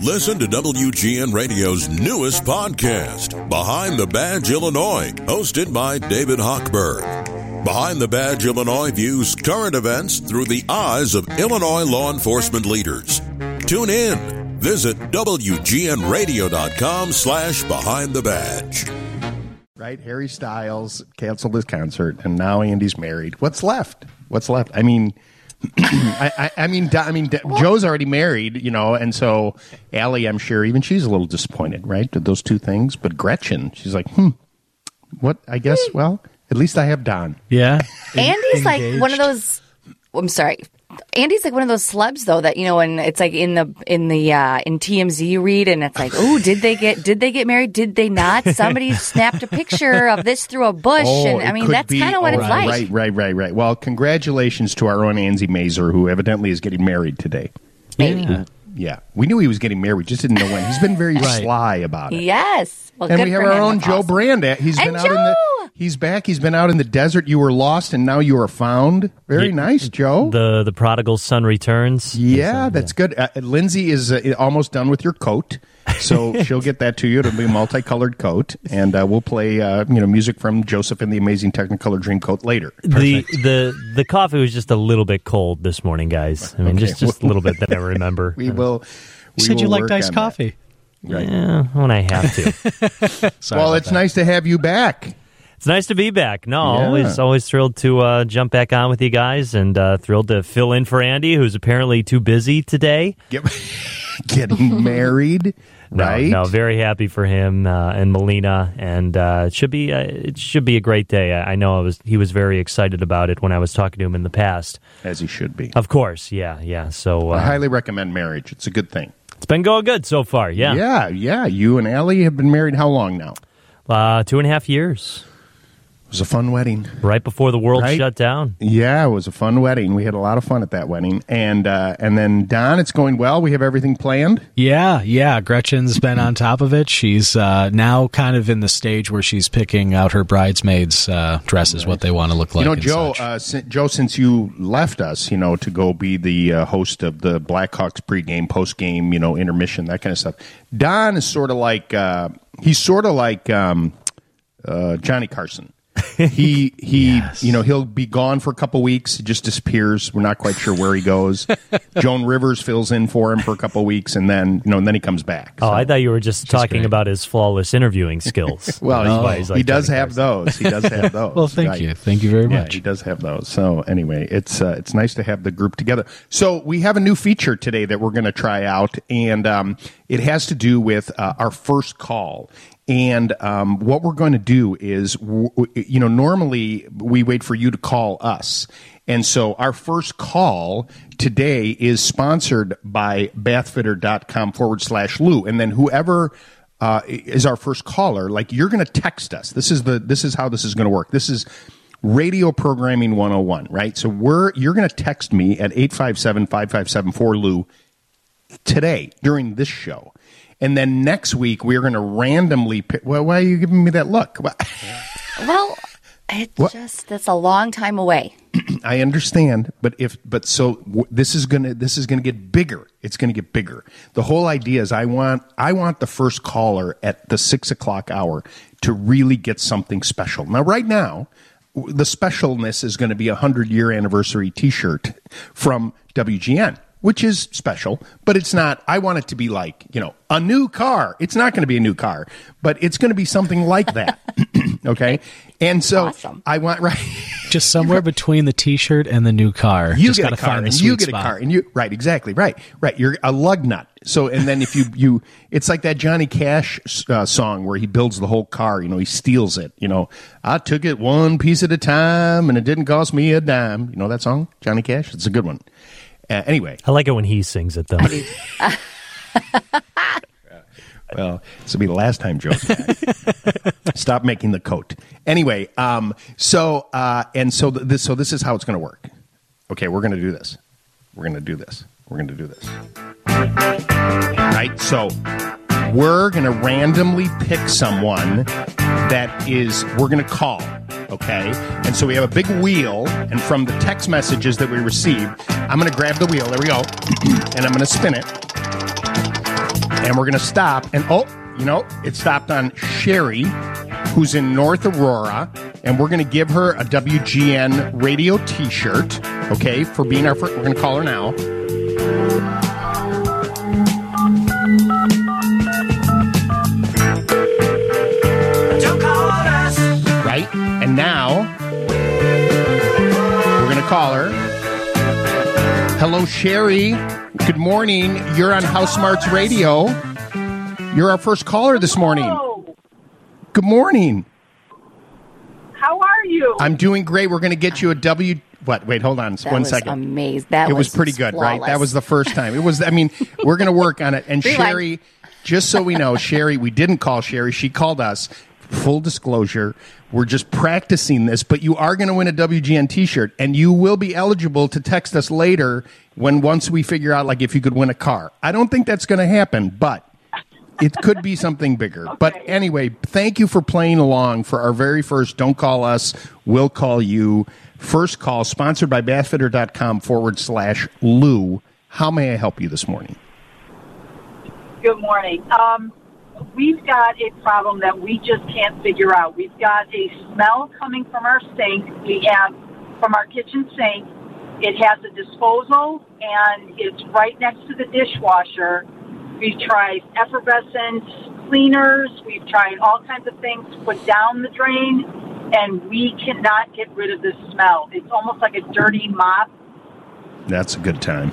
Listen to WGN Radio's newest podcast, Behind the Badge Illinois, hosted by David Hochberg. Behind the Badge Illinois views current events through the eyes of Illinois law enforcement leaders. Tune in. Visit WGNRadio.com slash Behind the Badge. Right? Harry Styles canceled his concert, and now Andy's married. What's left? What's left? I mean, I, I, I mean, I mean, Joe's already married, you know, and so Allie, I'm sure, even she's a little disappointed, right? Those two things. But Gretchen, she's like, hmm, what? I guess, well, at least I have Don. Yeah. Andy's like one of those. I'm sorry. Andy's like one of those celebs though that you know, and it's like in the in the uh, in TMZ you read, and it's like, oh, did they get did they get married? Did they not? Somebody snapped a picture of this through a bush, and I Oh, mean that's kind of what oh, it's like. Right, right, right, right. Well, congratulations to our own Andy Masur, who evidently is getting married today. Maybe. Yeah. Yeah, we knew he was getting married, we just didn't know when. He's been very Right. sly about it. Yes. Well, and good we have for our own Joe awesome. Brand. He's been And out in the. Joe! He's back. He's been out in the desert. You were lost, and now you are found. Very Yeah. nice, Joe. The the prodigal son returns. yeah, that's good. Uh, Lindsay is uh, almost done with your coat, so she'll get that to you. It'll be a multicolored coat, and uh, we'll play uh, you know music from Joseph and the Amazing Technicolor Dreamcoat later. The the the coffee was just a little bit cold this morning, guys. I mean, Okay. just just a little bit that I remember. We will. We You said you will liked work iced on that. coffee. Right. Yeah, when I have to. Well, it's that. nice to have you back. It's nice to be back. No, Yeah. always always thrilled to uh, jump back on with you guys, and uh, thrilled to fill in for Andy, who's apparently too busy today. Get, getting married, No, right? No, very happy for him uh, and Melina, and uh, it should be uh, it should be a great day. I, I know I was he was very excited about it when I was talking to him in the past. As he should be. Of course, yeah, yeah. So I uh, highly recommend marriage. It's a good thing. it's been going good so far. Yeah, Yeah, yeah. You and Allie have been married how long now? Uh, two and a half years, was a fun wedding. right before the world Right. shut down. Yeah, it was a fun wedding. We had a lot of fun at that wedding. And uh, and then Don, it's going well. We have everything planned. Yeah, yeah. Gretchen's been on top of it. She's uh, now kind of in the stage where she's picking out her bridesmaids' uh, dresses, what they want to look like. you know, and Joe, such. uh, si- Joe, since you left us, you know, to go be the uh, host of the Blackhawks pregame, postgame, you know, intermission, that kind of stuff. Don is sort of like uh, he's sort of like um, uh, Johnny Carson. He he, Yes. you know, he'll be gone for a couple weeks. He just disappears. We're not quite sure where he goes. Joan Rivers fills in for him for a couple weeks, and then you know, and then he comes back. Oh, So- I thought you were just talking great. about his flawless interviewing skills. Well, That's he- like he does have Carson. those. He does have those. well, thank Right. you, thank you very Yeah, much. he does have those. So anyway, it's uh, it's nice to have the group together. So we have a new feature today that we're going to try out, and um, it has to do with uh, our first call. And um, what we're going to do is, you know, normally we wait for you to call us. And so our first call today is sponsored by bathfitter.com forward slash Lou. And then whoever uh, is our first caller, like you're going to text us. This is the this is how this is going to work. This is radio programming 101, right? So we're you're going to text me at 857-557-4 Lou today during this show. And then next week we're going to randomly pick well, why are you giving me that look? Well, Well, it just that's a long time away. I understand, but if but so w- this is gonna this is gonna get bigger. It's gonna get bigger. The whole idea is I want I want the first caller at the six o'clock hour to really get something special. Now, right now, the specialness is going to be a hundred year anniversary T-shirt from WGN. Which is special, but it's not. I want it to be like, you know, a new car. It's not going to be a new car, but it's going to be something like that. okay. And so Awesome. I want, right. Just somewhere between the T-shirt and the new car. you Just get a car find the and you get spot. a car and you right exactly right right you're a lug nut so and then if you you it's like that johnny cash uh, song where he builds the whole car you know he steals it you know i took it one piece at a time and it didn't cost me a dime you know that song johnny cash it's a good one uh, anyway I like it when he sings it though. Well, this will be the last time Joe. Stop making the coat. Anyway, um, so uh, and so th- this so this is how it's going to work. Okay, we're going to do this. We're going to do this. We're going to do this. Right. So we're going to randomly pick someone that is we're going to call. Okay, and so we have a big wheel, and from the text messages that we received, I'm going to grab the wheel. There we go, and I'm going to spin it. And we're going to stop. And oh, you know, it stopped on Sherry, who's in North Aurora. And we're going to give her a WGN radio t shirt, okay, for being our first. We're going to call her now. We're going to call her. Hello, Sherry. Good morning. You're on House Smarts Radio. You're our first caller this morning. Hello. Good morning. How are you? I'm doing great. We're going to get you a W. What? Wait, hold on. That One was second. amazing. That it was, pretty good, right? That was the first time. It was. I mean, we're going to work on it. And Sherry, just so we know, Sherry, we didn't call Sherry. She called us. Full disclosure, we're just practicing this, but you are going to win a WGN T-shirt, and you will be eligible to text us later when once we figure out like if you could win a car. I don't think that's going to happen, but it could be something bigger. But anyway, thank you for playing along for our very first Don't Call Us, We'll Call You first call, sponsored by bathfitter.com forward slash Lou. How may I help you this morning? Good morning. Um, we've got a problem that we just can't figure out. We've got a smell coming from our sink. We have from our kitchen sink. It has a disposal and it's right next to the dishwasher. We've tried effervescent cleaners. We've tried all kinds of things to put down the drain, and we cannot get rid of this smell. It's almost like a dirty mop. That's a good time.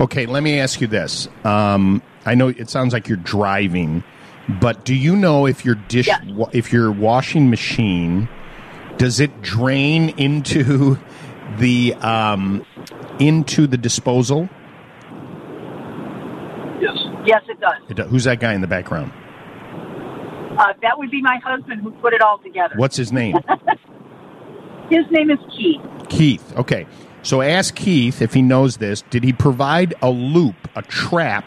Okay, let me ask you this. Um, I know it sounds like you're driving, but do you know if your dish, wa- if your washing machine, does it drain into the um, into the disposal? Yes. Yes, it does. It do- Who's that guy in the background? Uh, that would be my husband who put it all together. What's his name? His name is Keith. Keith. Okay. So ask Keith if he knows this. Did he provide a loop, a trap,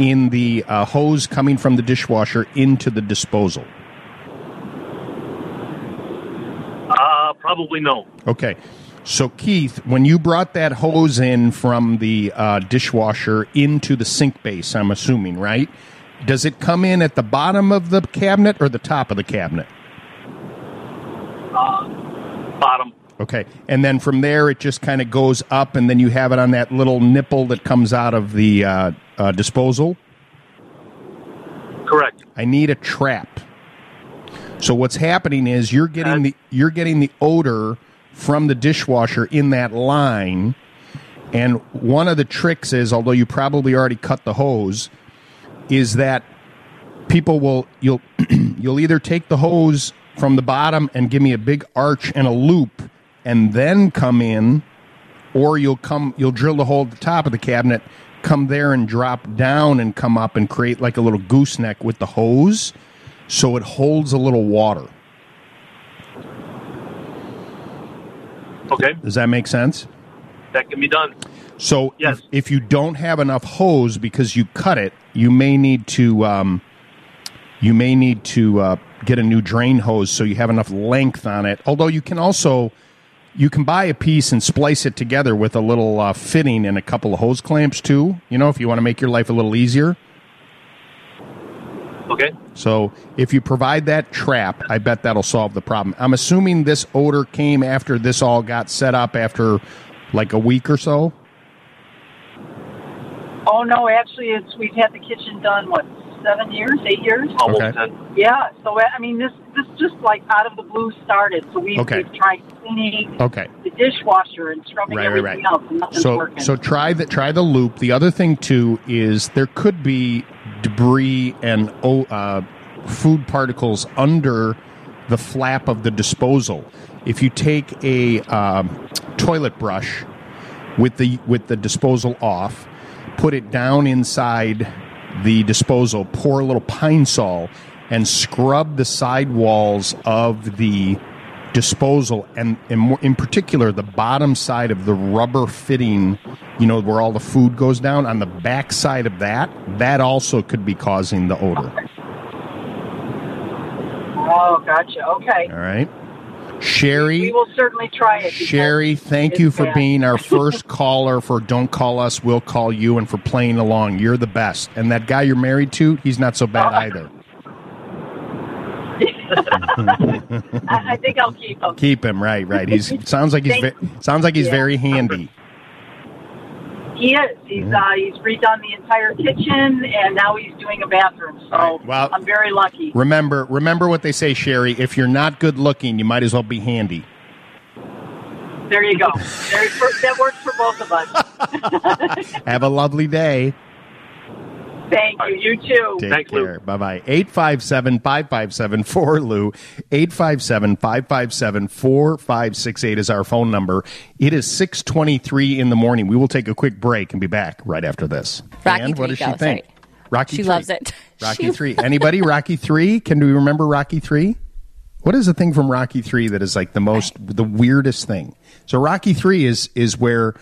in the uh, hose coming from the dishwasher into the disposal? Uh, probably no. Okay. So, Keith, when you brought that hose in from the uh, dishwasher into the sink base, I'm assuming, right? Does it come in at the bottom of the cabinet or the top of the cabinet? Bottom. Okay. And then from there, it just kind of goes up, and then you have it on that little nipple that comes out of the uh, uh, disposal. Correct. I need a trap. So what's happening is you're getting the you're getting the odor from the dishwasher in that line. And one of the tricks is, although you probably already cut the hose, is that people will you'll you'll either take the hose from the bottom and give me a big arch and a loop and then come in or you'll come you'll drill the hole at the top of the cabinet come there and drop down and come up and create like a little gooseneck with the hose so it holds a little water Okay. does that make sense That can be done. so Yes. if, if you don't have enough hose because you cut it you may need to um, you may need to uh, get a new drain hose so you have enough length on it although you can also you can buy a piece and splice it together with a little uh, fitting and a couple of hose clamps too you know if you want to make your life a little easier Okay. So if you provide that trap, I bet that'll solve the problem. I'm assuming this odor came after this all got set up after like a week or so. Oh no, actually, it's we've had the kitchen done what seven years, eight years. Almost Okay. ten. Yeah, so I mean, this this just like out of the blue started. So we, Okay. we've tried cleaning Okay. the dishwasher and scrubbing Right, right, everything right. else, and nothing's So working. so try the try the loop. The other thing too is there could be debris and oh, uh, food particles under the flap of the disposal. If you take a um, toilet brush with the with the disposal off, put it down inside the disposal, pour a little Pine-Sol, and scrub the side walls of the disposal, and, and more, in particular the bottom side of the rubber fitting, you know, where all the food goes down. On the back side of that, that also could be causing the odor. oh, gotcha. Okay. All right. Sherry, we will certainly try it. Sherry, thank you for bad. being our first caller for Don't Call Us, We'll Call You, and for playing along. You're the best. And that guy you're married to, he's not so bad uh-huh. either. I, I think I'll keep him. Keep him, right, right. He's sounds like he's ve- sounds like he's Yeah. very handy. He is. He's uh, he's redone the entire kitchen, and now he's doing a bathroom. So Right. Well- I'm very lucky. Remember, remember what they say, Sherry. If you're not good looking, you might as well be handy. There you go. There, that works for both of us. Have a lovely day. Thank you. You too. Take Thanks, Lou. care. Bye bye. 857 557 4 Lou. 857 557 4568 is our phone number. It is 623 in the morning. We will take a quick break and be back right after this. Rocky and what does she go, think? sorry. Rocky She 3. loves it. Rocky She- 3. Anybody? Rocky 3? Can we remember Rocky 3? What is the thing from Rocky 3 that is like the most, the weirdest thing? So Rocky 3 is, is where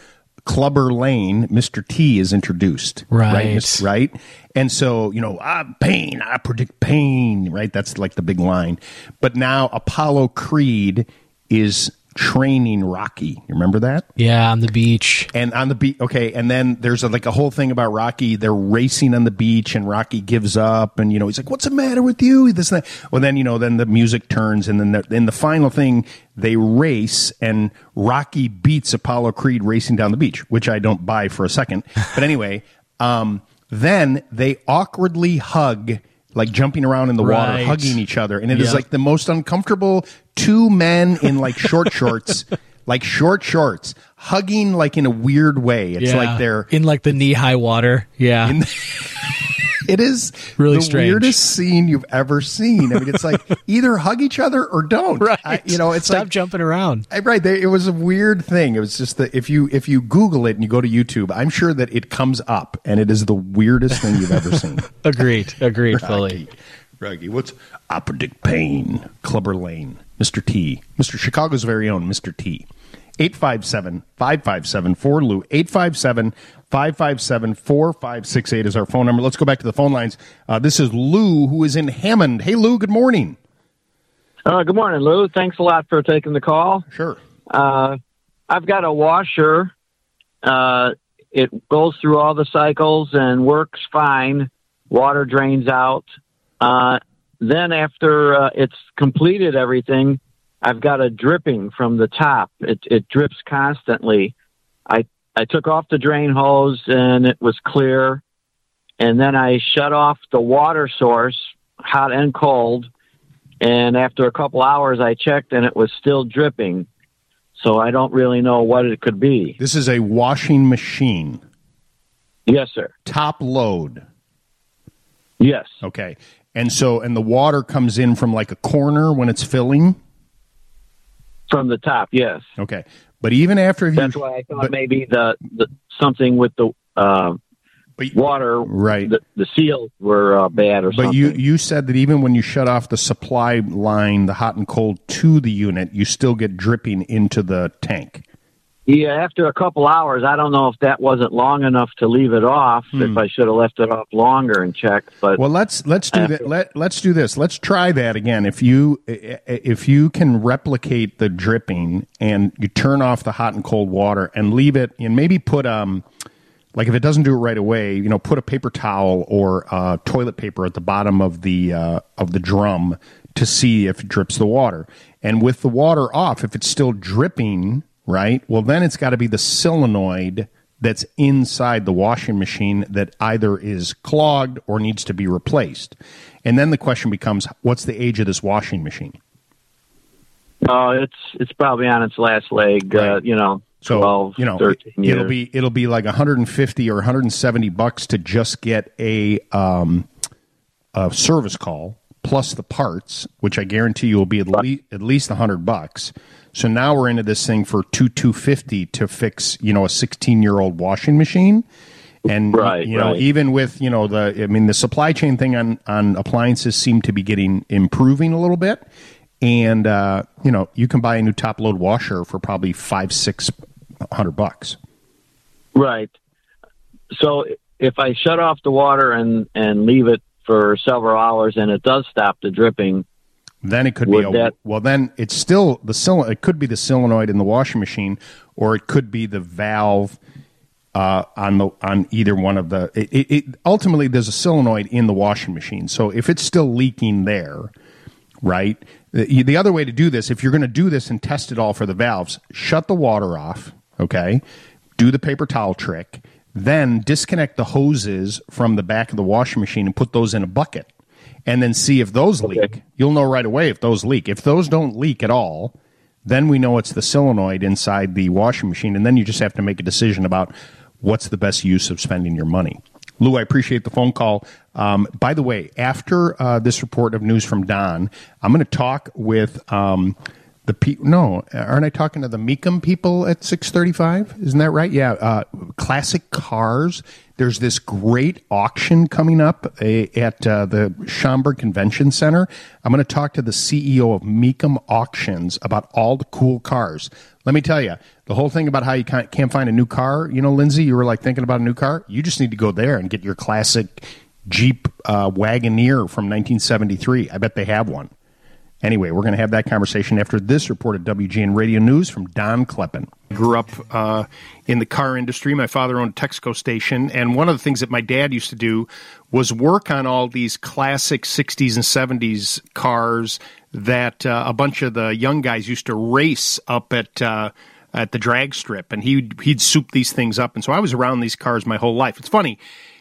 Clubber Lang, Mr. T, is introduced. Right. Mis- Right. And so, you know, I'm pain, I predict pain, right? That's like the big line. But now Apollo Creed is training Rocky. You remember that? Yeah, on the beach. And on the beach, okay, and then there's a, like a whole thing about Rocky. They're racing on the beach, and Rocky gives up, and you know he's like, "What's the matter with you?" This and that. Well, then you know, then the music turns, and then the, then the final thing, they race, and Rocky beats Apollo Creed racing down the beach, which I don't buy for a second. But anyway, um, then they awkwardly hug. Like jumping around in the water, hugging each other, and it is like the most uncomfortable two men in like short shorts, like short shorts, hugging like in a weird way. It's yeah. like they're. in like the knee high water. Yeah. It is Really the strange. weirdest scene you've ever seen. I mean, it's like either hug each other or don't. right. I- you know, it's Stop like jumping around. I- right. They, it was a weird thing. It was just that if you if you Google it and you go to YouTube, I'm sure that it comes up, and it is the weirdest thing you've ever seen. Agreed. Agreed fully. Rocky. What's predict pain. Clubber Lang. Mr. T. Mr. Chicago's very own Mr. T. 857 557 4 Lou. 857 557 4568 is our phone number. Let's go back to the phone lines. Uh, this is Lou, who is in Hammond. Hey, Lou, good morning. Uh, good morning, Lou. Thanks a lot for taking the call. Sure. Uh, I've got a washer. Uh, it goes through all the cycles and works fine. Water drains out. Uh, then after uh, it's completed everything, I've got a dripping from the top. It, it drips constantly. I I took off the drain hose and it was clear, and then I shut off the water source, hot and cold. And after a couple hours, I checked and it was still dripping. So I don't really know what it could be. This is a washing machine. Yes, sir. Top load. Yes. Okay. And so, and the water comes in from like a corner when it's filling. From the top, yes. Okay. But even after you, That's why I thought but- maybe the, the something with the uh, but- water, Right. The, the seals were uh, bad or But something. you you said that even when you shut off the supply line, the hot and cold to the unit, you still get dripping into the tank. Yeah, after a couple hours, I don't know if that wasn't long enough to leave it off. If I should have left it off longer and checked, but Hmm. Well, let's let's do that. Let let's do this. Let's try that again. If you if you can replicate the dripping and you turn off the hot and cold water and leave it and maybe put um like if it doesn't do it right away, you know, put a paper towel or uh, toilet paper at the bottom of the uh, of the drum to see if it drips the water. And with the water off, if it's still dripping, right? Well, then it's got to be the solenoid that's inside the washing machine that either is clogged or needs to be replaced. And then the question becomes, what's the age of this washing machine? uh, it's it's probably on its last leg. Uh, you know, So 12, you know, 13 it, will be it'll be like 150 or 170 bucks to just get a um, a service call plus the parts, which I guarantee you will be at, le- at least 100 bucks. So now we're into this thing for two 250 to fix, you know, a 16 year old washing machine. And Right, you know, right. even with you know the, I mean, the supply chain thing on on appliances seem to be getting improving a little bit, and uh, you know, you can buy a new top load washer for probably five six hundred bucks. Right. So if I shut off the water and and leave it for several hours and it does stop the dripping, Then it could Would be a, that- well. Then it's still the sil- It could be the solenoid in the washing machine, or it could be the valve uh, on the on either one of the. It, it, it, ultimately, there's a solenoid in the washing machine. So if it's still leaking there, right? The, the other way to do this, if you're going to do this and test it all for the valves, shut the water off. Okay, do the paper towel trick, then disconnect the hoses from the back of the washing machine and put those in a bucket and then see if those leak. You'll know right away if those leak. If those don't leak at all, then we know it's the solenoid inside the washing machine, and then you just have to make a decision about what's the best use of spending your money. Lou, I appreciate the phone call. Um, by the way, after uh, this report of news from Don, I'm going to talk with um, the pe- no, aren't I talking to the Mecum people at 635? Isn't that right? Yeah, uh, classic cars. There's this great auction coming up uh, at uh, the Schaumburg Convention Center. I'm going to talk to the CEO of Mecum Auctions about all the cool cars. Let me tell you, the whole thing about how you can't, can't find a new car, you know, Lindsay, you were like thinking about a new car. You just need to go there and get your classic Jeep uh, Wagoneer from 1973. I bet they have one. Anyway, we're going to have that conversation after this report at WGN Radio News from Don Kleppen. Grew up uh, in the car industry. My father owned Texaco station, and one of the things that my dad used to do was work on all these classic 60s and 70s cars that uh, a bunch of the young guys used to race up at. Uh, at the drag strip, and he he'd soup these things up, and so I was around these cars my whole life. It's funny,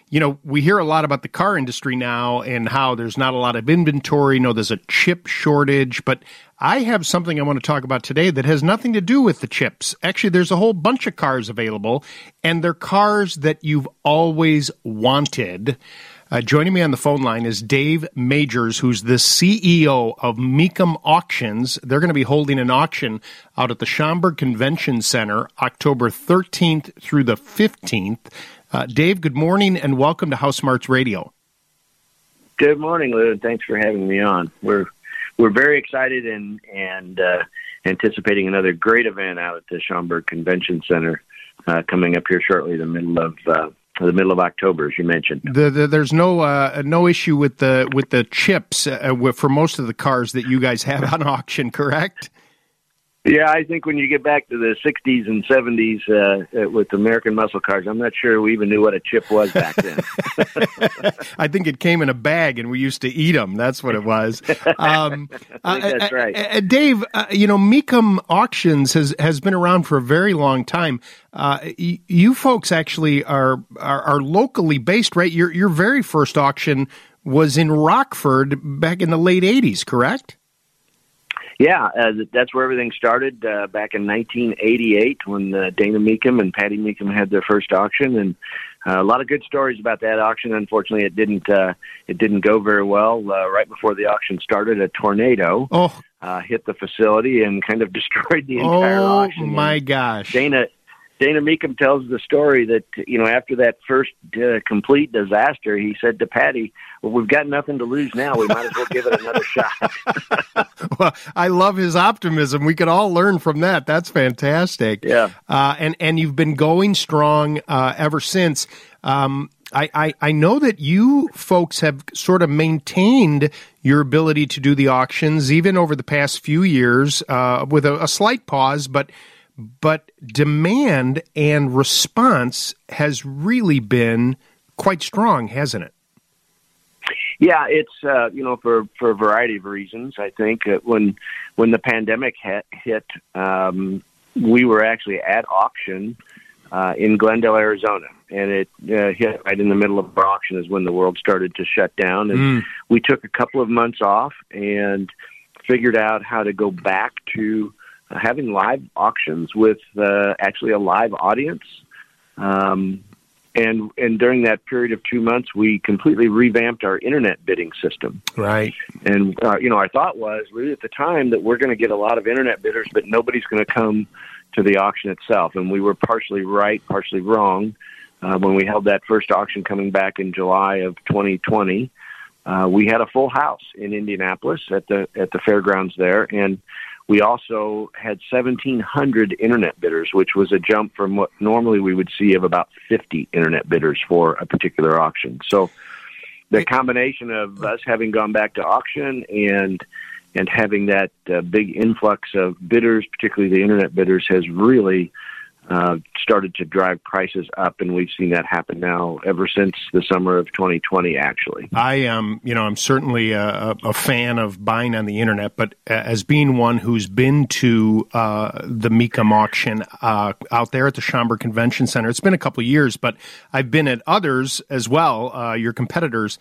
you know, we hear a lot about the car industry now and how there's not a lot of inventory. No, there's a chip shortage, but I have something I want to talk about today that has nothing to do with the chips. Actually, there's a whole bunch of cars available, and they're cars that you've always wanted. Uh, joining me on the phone line is Dave Majors, who's the CEO of Mecum Auctions. They're going to be holding an auction out at the Schaumburg Convention Center October 13th through the 15th. Uh, Dave, good morning and welcome to House Smarts Radio. Good morning, Lou, and thanks for having me on. We're we're very excited and and uh, anticipating another great event out at the Schaumburg Convention Center uh, coming up here shortly, the middle of uh, the middle of October, as you mentioned. The, the, there's no uh, no issue with the with the chips uh, for most of the cars that you guys have on auction, correct? Yeah, I think when you get back to the 60s and 70s uh, with American muscle cars, I'm not sure we even knew what a chip was back then. I think it came in a bag and we used to eat them. That's what it was. Um, that's right. Uh, Dave, uh, you know, Mecum Auctions has, has been around for a very long time. Uh, y- you folks actually are, are, are locally based, right? Your your very first auction was in Rockford back in the late 80s, correct? Yeah, uh, that's where everything started uh, back in 1988 when uh, Dana Mecum and Patty Mecum had their first auction, and uh, a lot of good stories about that auction. Unfortunately, it didn't uh, it didn't go very well. Uh, right before the auction started, a tornado oh. uh, hit the facility and kind of destroyed the entire oh, auction. Oh my gosh! Dana Dana Mecum tells the story that you know after that first uh, complete disaster, he said to Patty, "Well, we've got nothing to lose now. We might as well give it another shot." well, I love his optimism. We could all learn from that. That's fantastic. Yeah, uh, and and you've been going strong uh, ever since. Um, I, I, I know that you folks have sort of maintained your ability to do the auctions even over the past few years uh, with a, a slight pause, but but demand and response has really been quite strong, hasn't it? Yeah, it's uh, you know for for a variety of reasons. I think when when the pandemic hit, hit um, we were actually at auction uh, in Glendale, Arizona, and it uh, hit right in the middle of our auction is when the world started to shut down, and Mm. we took a couple of months off and figured out how to go back to having live auctions with uh, actually a live audience. Um, and and during that period of two months, we completely revamped our internet bidding system. Right. And uh, you know, our thought was really at the time that we're going to get a lot of internet bidders, but nobody's going to come to the auction itself. And we were partially right, partially wrong. Uh, when we held that first auction coming back in July of 2020, uh, we had a full house in Indianapolis at the at the fairgrounds there, and we also had 1,700 internet bidders, which was a jump from what normally we would see of about 50 internet bidders for a particular auction. So the combination of us having gone back to auction and and having that uh, big influx of bidders, particularly the internet bidders, has really uh, started to drive prices up, and we've seen that happen now ever since the summer of 2020. Actually, I am, you know, I'm certainly a, a, fan of buying on the internet, but as being one who's been to uh, the Mecum auction uh, out there at the Schaumburg Convention Center, it's been a couple years, but I've been at others as well. Uh, your competitors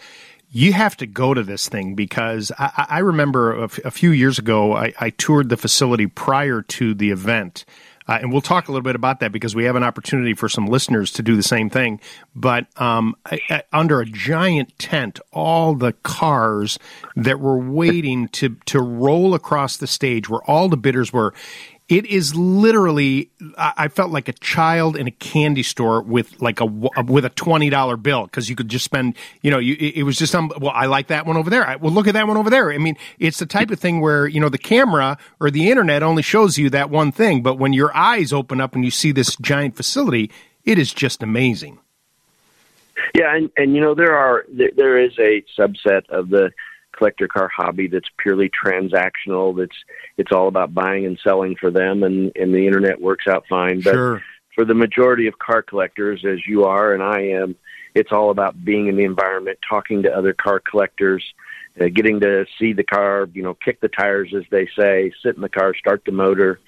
you have to go to this thing because I, I remember a, f- a few years ago I, I, toured the facility prior to the event uh, and we'll talk a little bit about that because we have an opportunity for some listeners to do the same thing. But um, I, I, under a giant tent, all the cars that were waiting to to roll across the stage, where all the bidders were, it is literally. I felt like a child in a candy store with like a with a twenty dollar bill because you could just spend. You know, you, it was just some. Well, I like that one over there. I, well, look at that one over there. I mean, it's the type of thing where you know the camera or the internet only shows you that one thing, but when your eyes open up and you see this giant facility, it is just amazing. Yeah, and and you know there are there is a subset of the collector car hobby that's purely transactional. That's it's all about buying and selling for them, and and the internet works out fine. But sure. for the majority of car collectors, as you are and I am, it's all about being in the environment, talking to other car collectors. Uh, getting to see the car, you know, kick the tires as they say, sit in the car, start the motor,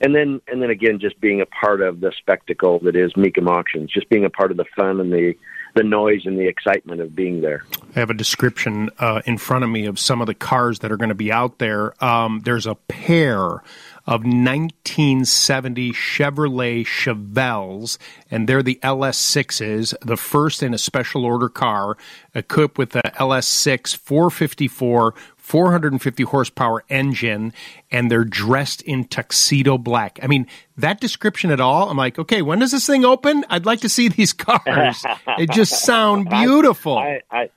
and then and then again, just being a part of the spectacle that is Mecum Auctions, just being a part of the fun and the the noise and the excitement of being there. I have a description uh, in front of me of some of the cars that are going to be out there. Um, there's a pair of 1970 Chevrolet Chevelles, and they're the LS6s, the first in a special order car equipped with the LS6 454 450 horsepower engine, and they're dressed in tuxedo black. I mean, that description at all, I'm like, okay, when does this thing open? I'd like to see these cars. they just sound beautiful. I, I,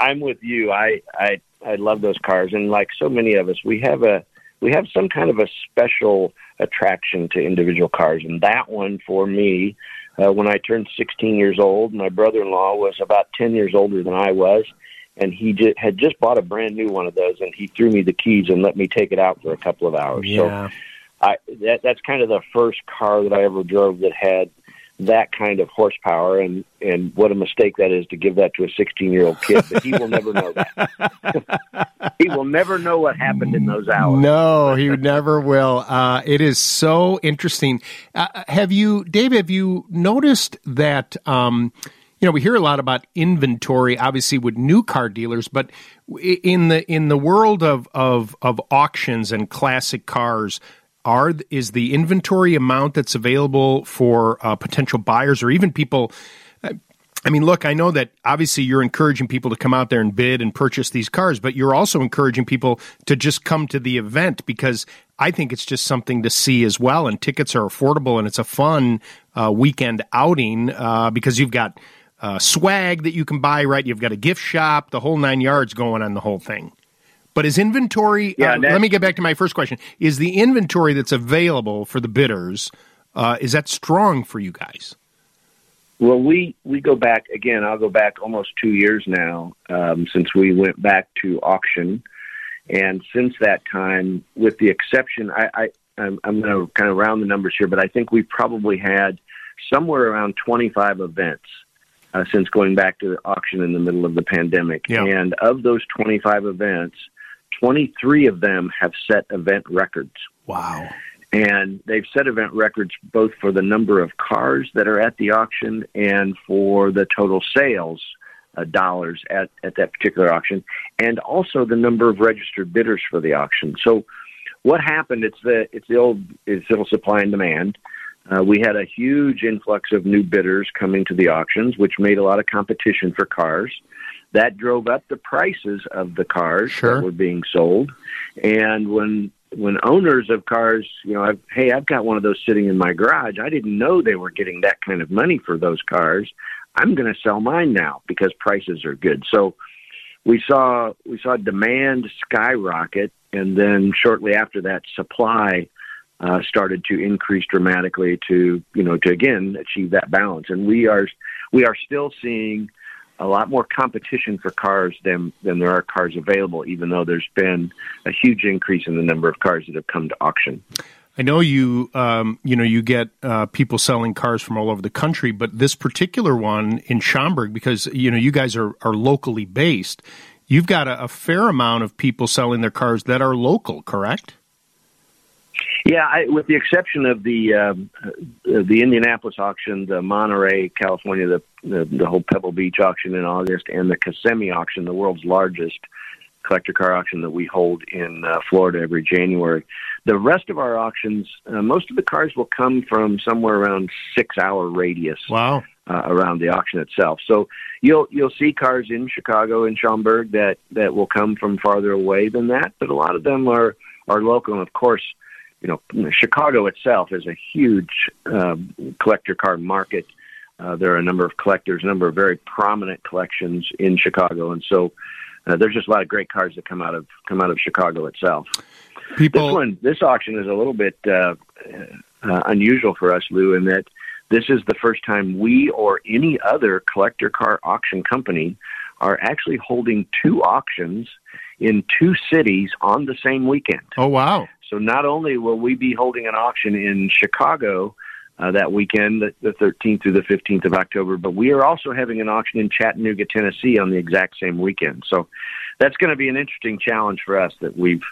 I, am with you. I, I, I love those cars, and like so many of us, we have a we have some kind of a special attraction to individual cars, and that one for me. Uh, when I turned 16 years old, my brother-in-law was about 10 years older than I was and he had just bought a brand new one of those, and he threw me the keys and let me take it out for a couple of hours. Yeah. So, I that that's kind of the first car that I ever drove that had that kind of horsepower, and and what a mistake that is to give that to a 16 year old kid. But he will never know that. he will never know what happened in those hours. No, he never will. Uh, it is so interesting. Uh, have you, Dave? Have you noticed that? Um, you know, we hear a lot about inventory, obviously with new car dealers, but in the in the world of of, of auctions and classic cars, are is the inventory amount that's available for uh, potential buyers or even people? I mean, look, I know that obviously you're encouraging people to come out there and bid and purchase these cars, but you're also encouraging people to just come to the event because I think it's just something to see as well. And tickets are affordable and it's a fun uh, weekend outing uh, because you've got uh, swag that you can buy, right? You've got a gift shop, the whole nine yards going on the whole thing. But is inventory? Yeah, uh, let me get back to my first question. Is the inventory that's available for the bidders uh, is that strong for you guys? Well, we we go back again. I'll go back almost two years now um, since we went back to auction, and since that time, with the exception, I, I I'm, I'm going to kind of round the numbers here, but I think we've probably had somewhere around 25 events uh, since going back to the auction in the middle of the pandemic. Yeah. And of those 25 events, 23 of them have set event records. Wow. And they've set event records both for the number of cars that are at the auction and for the total sales uh, dollars at, at that particular auction, and also the number of registered bidders for the auction. So, what happened? It's the it's the old it's the supply and demand. Uh, we had a huge influx of new bidders coming to the auctions, which made a lot of competition for cars. That drove up the prices of the cars sure. that were being sold. And when when owners of cars, you know, I've, hey, I've got one of those sitting in my garage. I didn't know they were getting that kind of money for those cars. I'm going to sell mine now because prices are good. So we saw we saw demand skyrocket, and then shortly after that, supply uh, started to increase dramatically to you know to again achieve that balance. And we are we are still seeing a lot more competition for cars than than there are cars available. Even though there's been a huge increase in the number of cars that have come to auction. I know you, um, you know, you get uh, people selling cars from all over the country, but this particular one in Schaumburg, because you know you guys are are locally based, you've got a, a fair amount of people selling their cars that are local, correct? Yeah, I, with the exception of the um, uh, the Indianapolis auction, the Monterey, California, the, the the whole Pebble Beach auction in August, and the Kissimmee auction, the world's largest collector car auction that we hold in uh, Florida every January. The rest of our auctions, uh, most of the cars will come from somewhere around six hour radius. Wow. Uh, around the auction itself, so you'll you'll see cars in Chicago and Schaumburg that that will come from farther away than that, but a lot of them are are local. And of course, you know, Chicago itself is a huge um, collector car market. Uh, there are a number of collectors, a number of very prominent collections in Chicago, and so uh, there's just a lot of great cars that come out of come out of Chicago itself. People, this one, this auction is a little bit uh, uh, unusual for us, Lou, in that this is the first time we or any other collector car auction company are actually holding two auctions in two cities on the same weekend. Oh wow! So not only will we be holding an auction in Chicago uh, that weekend, the, the 13th through the 15th of October, but we are also having an auction in Chattanooga, Tennessee on the exact same weekend. So that's going to be an interesting challenge for us that we've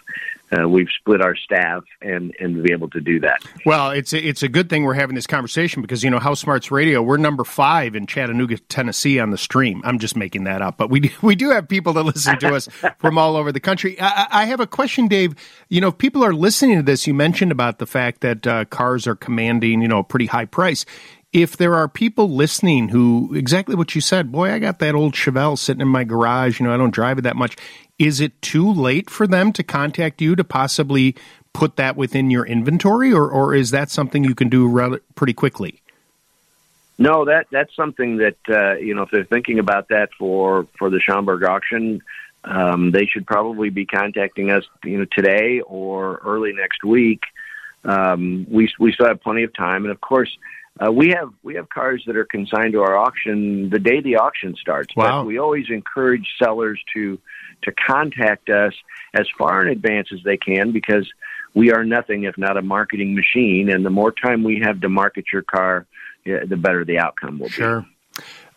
uh, we've split our staff and and be able to do that. Well, it's a, it's a good thing we're having this conversation because you know House Smarts Radio we're number five in Chattanooga, Tennessee on the stream. I'm just making that up, but we do, we do have people that listen to us from all over the country. I, I, have a question, Dave. You know, if people are listening to this, you mentioned about the fact that uh, cars are commanding you know a pretty high price if there are people listening who exactly what you said, boy, I got that old Chevelle sitting in my garage, you know, I don't drive it that much. Is it too late for them to contact you to possibly put that within your inventory or, or is that something you can do re- pretty quickly? No, that that's something that uh, you know if they're thinking about that for for the Schaumburg auction, um, they should probably be contacting us, you know, today or early next week. Um, we we still have plenty of time, and of course, uh, we have we have cars that are consigned to our auction the day the auction starts. Wow. But we always encourage sellers to to contact us as far in advance as they can because we are nothing if not a marketing machine. And the more time we have to market your car, the better the outcome will sure. be. Sure.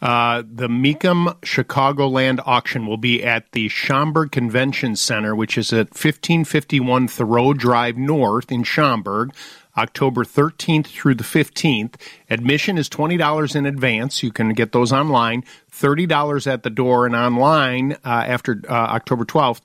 Uh, the Mecum Chicagoland auction will be at the Schaumburg Convention Center, which is at 1551 Thoreau Drive North in Schaumburg. October 13th through the 15th. Admission is $20 in advance. You can get those online, $30 at the door, and online uh, after uh, October 12th.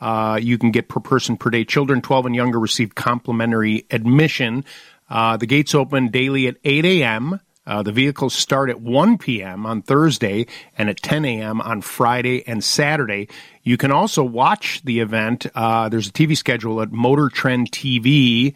Uh, you can get per person per day. Children 12 and younger receive complimentary admission. Uh, the gates open daily at 8 a.m. Uh, the vehicles start at 1 p.m. on Thursday and at 10 a.m. on Friday and Saturday. You can also watch the event. Uh, there's a TV schedule at Motor Trend TV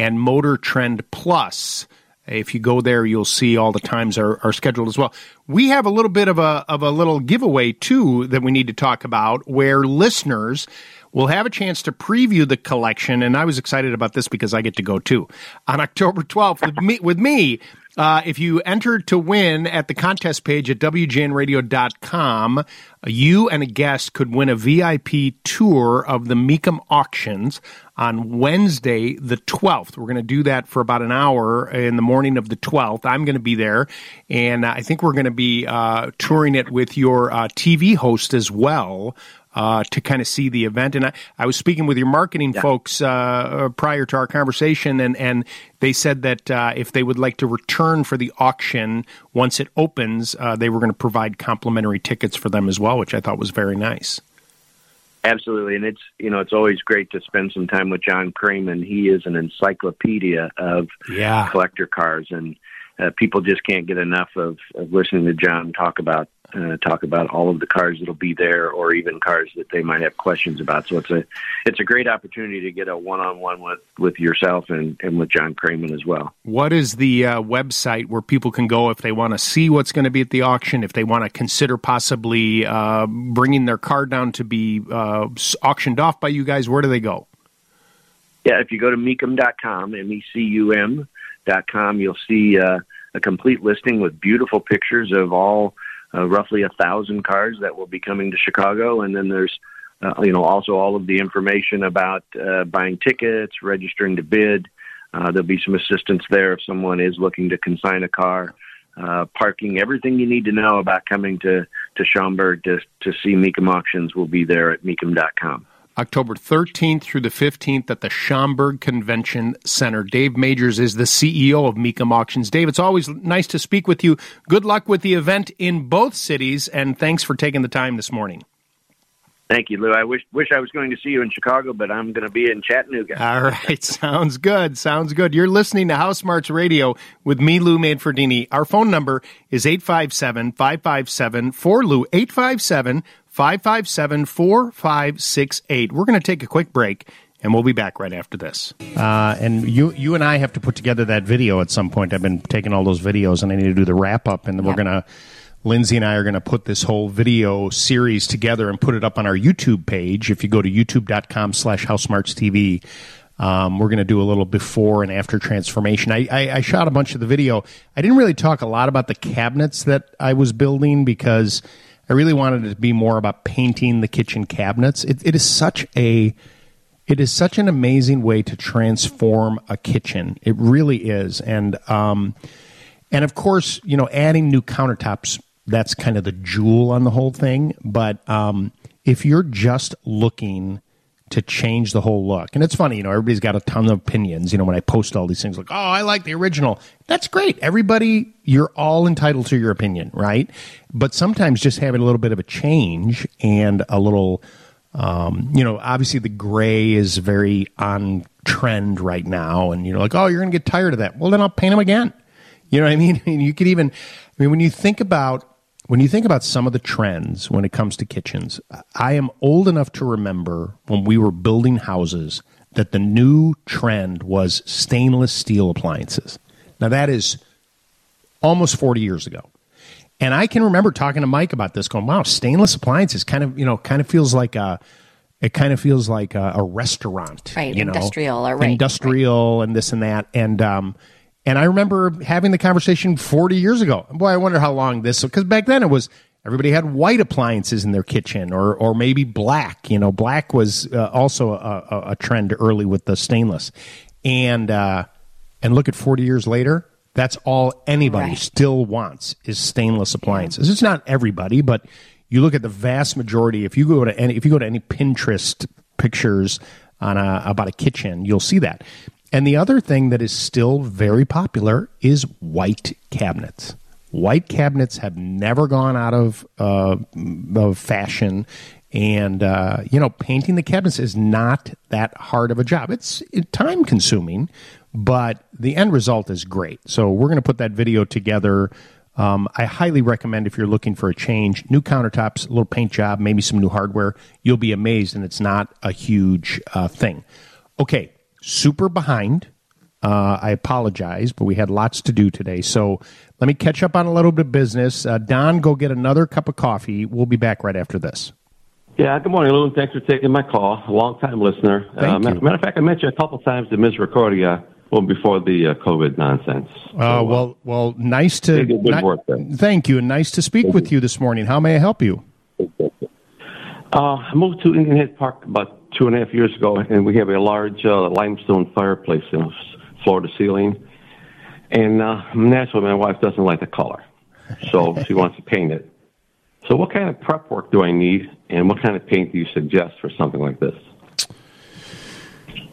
and Motor Trend Plus. If you go there, you'll see all the times are, are scheduled as well. We have a little bit of a of a little giveaway too that we need to talk about, where listeners will have a chance to preview the collection. And I was excited about this because I get to go too on October 12th with me. With me uh, if you enter to win at the contest page at WGNradio.com, you and a guest could win a VIP tour of the Mecum auctions on Wednesday, the 12th. We're going to do that for about an hour in the morning of the 12th. I'm going to be there, and I think we're going to be uh, touring it with your uh, TV host as well uh, to kind of see the event. And I, I was speaking with your marketing yeah. folks uh, uh, prior to our conversation, and, and they said that uh, if they would like to return for the auction once it opens, uh, they were going to provide complimentary tickets for them as well, which I thought was very nice. Absolutely, and it's you know it's always great to spend some time with John Kraman. He is an encyclopedia of yeah. collector cars, and uh, people just can't get enough of, of listening to John talk about uh, talk about all of the cars that'll be there, or even cars that they might have questions about. So it's a it's a great opportunity to get a one on one with with yourself and and with John Kraman as well. What is the uh, website where people can go if they want to see what's going to be at the auction, if they want to consider possibly uh, bringing their car down to be uh, auctioned off by you guys? Where do they go? Yeah, if you go to mecum.com, m e c u m dot com, you'll see uh, a complete listing with beautiful pictures of all uh, roughly a thousand cars that will be coming to Chicago, and then there's uh, you know also all of the information about uh, buying tickets, registering to bid. Uh, there'll be some assistance there if someone is looking to consign a car. Uh, parking, everything you need to know about coming to, to Schaumburg to, to see Mecum Auctions will be there at mecum.com. October 13th through the 15th at the Schaumburg Convention Center. Dave Magers is the CEO of Mecum Auctions. Dave, it's always nice to speak with you. Good luck with the event in both cities, and thanks for taking the time this morning. Thank you, Lou. I wish wish I was going to see you in Chicago, but I'm going to be in Chattanooga. All right, sounds good. Sounds good. You're listening to House Smarts Radio with me, Lou Manfredini. Our phone number is 857-557 Lou 857 557 4568. We're going to take a quick break and we'll be back right after this. Uh, and you you and I have to put together that video at some point. I've been taking all those videos and I need to do the wrap up and then yeah. we're going to Lindsay and I are going to put this whole video series together and put it up on our YouTube page. If you go to youtube.com slash housesmartstv, um, we're going to do a little before and after transformation. I, I, I, shot a bunch of the video. I didn't really talk a lot about the cabinets that I was building because I really wanted it to be more about painting the kitchen cabinets. It, it is such a it is such an amazing way to transform a kitchen. It really is, and um, and of course, you know, adding new countertops that's kind of the jewel on the whole thing. But um, if you're just looking to change the whole look, and it's funny, you know, everybody's got a ton of opinions. You know, when I post all these things, like, oh, I like the original. That's great. Everybody, you're all entitled to your opinion, right? But sometimes just having a little bit of a change and a little. Um, you know, obviously the gray is very on trend right now, and you're like, oh, you're going to get tired of that. Well, then I'll paint them again. You know what I mean? you could even, I mean, when you think about when you think about some of the trends when it comes to kitchens, I am old enough to remember when we were building houses that the new trend was stainless steel appliances. Now, that is almost 40 years ago. And I can remember talking to Mike about this, going, wow, stainless appliances kind of, you know, kind of feels like a, it kind of feels like a, a restaurant. Right, you know, industrial or right. Industrial right. and this and that. And, um, and I remember having the conversation 40 years ago. Boy, I wonder how long this, because back then it was everybody had white appliances in their kitchen or, or maybe black. You know, black was uh, also a, a, a, trend early with the stainless. And, uh, and look at 40 years later, that's all anybody right. still wants is stainless appliances. It's not everybody, but you look at the vast majority. If you go to any, if you go to any Pinterest pictures on a, about a kitchen, you'll see that. And the other thing that is still very popular is white cabinets. White cabinets have never gone out of, uh, of fashion. And, uh, you know, painting the cabinets is not that hard of a job. It's time consuming, but the end result is great. So we're going to put that video together. Um, I highly recommend if you're looking for a change, new countertops, a little paint job, maybe some new hardware. You'll be amazed, and it's not a huge uh, thing. Okay, super behind. Uh, I apologize, but we had lots to do today. So let me catch up on a little bit of business. Uh, Don, go get another cup of coffee. We'll be back right after this. Yeah, good morning, Lou. Thanks for taking my call. A long time listener. Uh, you. Matter of fact, I mentioned a couple times the Misericordia well before the uh, COVID nonsense. So, uh, well, well, nice to good ni- work thank you, and nice to speak thank with you. you this morning. How may I help you? Uh, I moved to Indian Head Park about two and a half years ago, and we have a large uh, limestone fireplace, you know, floor to ceiling. And uh, naturally, my wife doesn't like the color, so she wants to paint it. So, what kind of prep work do I need, and what kind of paint do you suggest for something like this?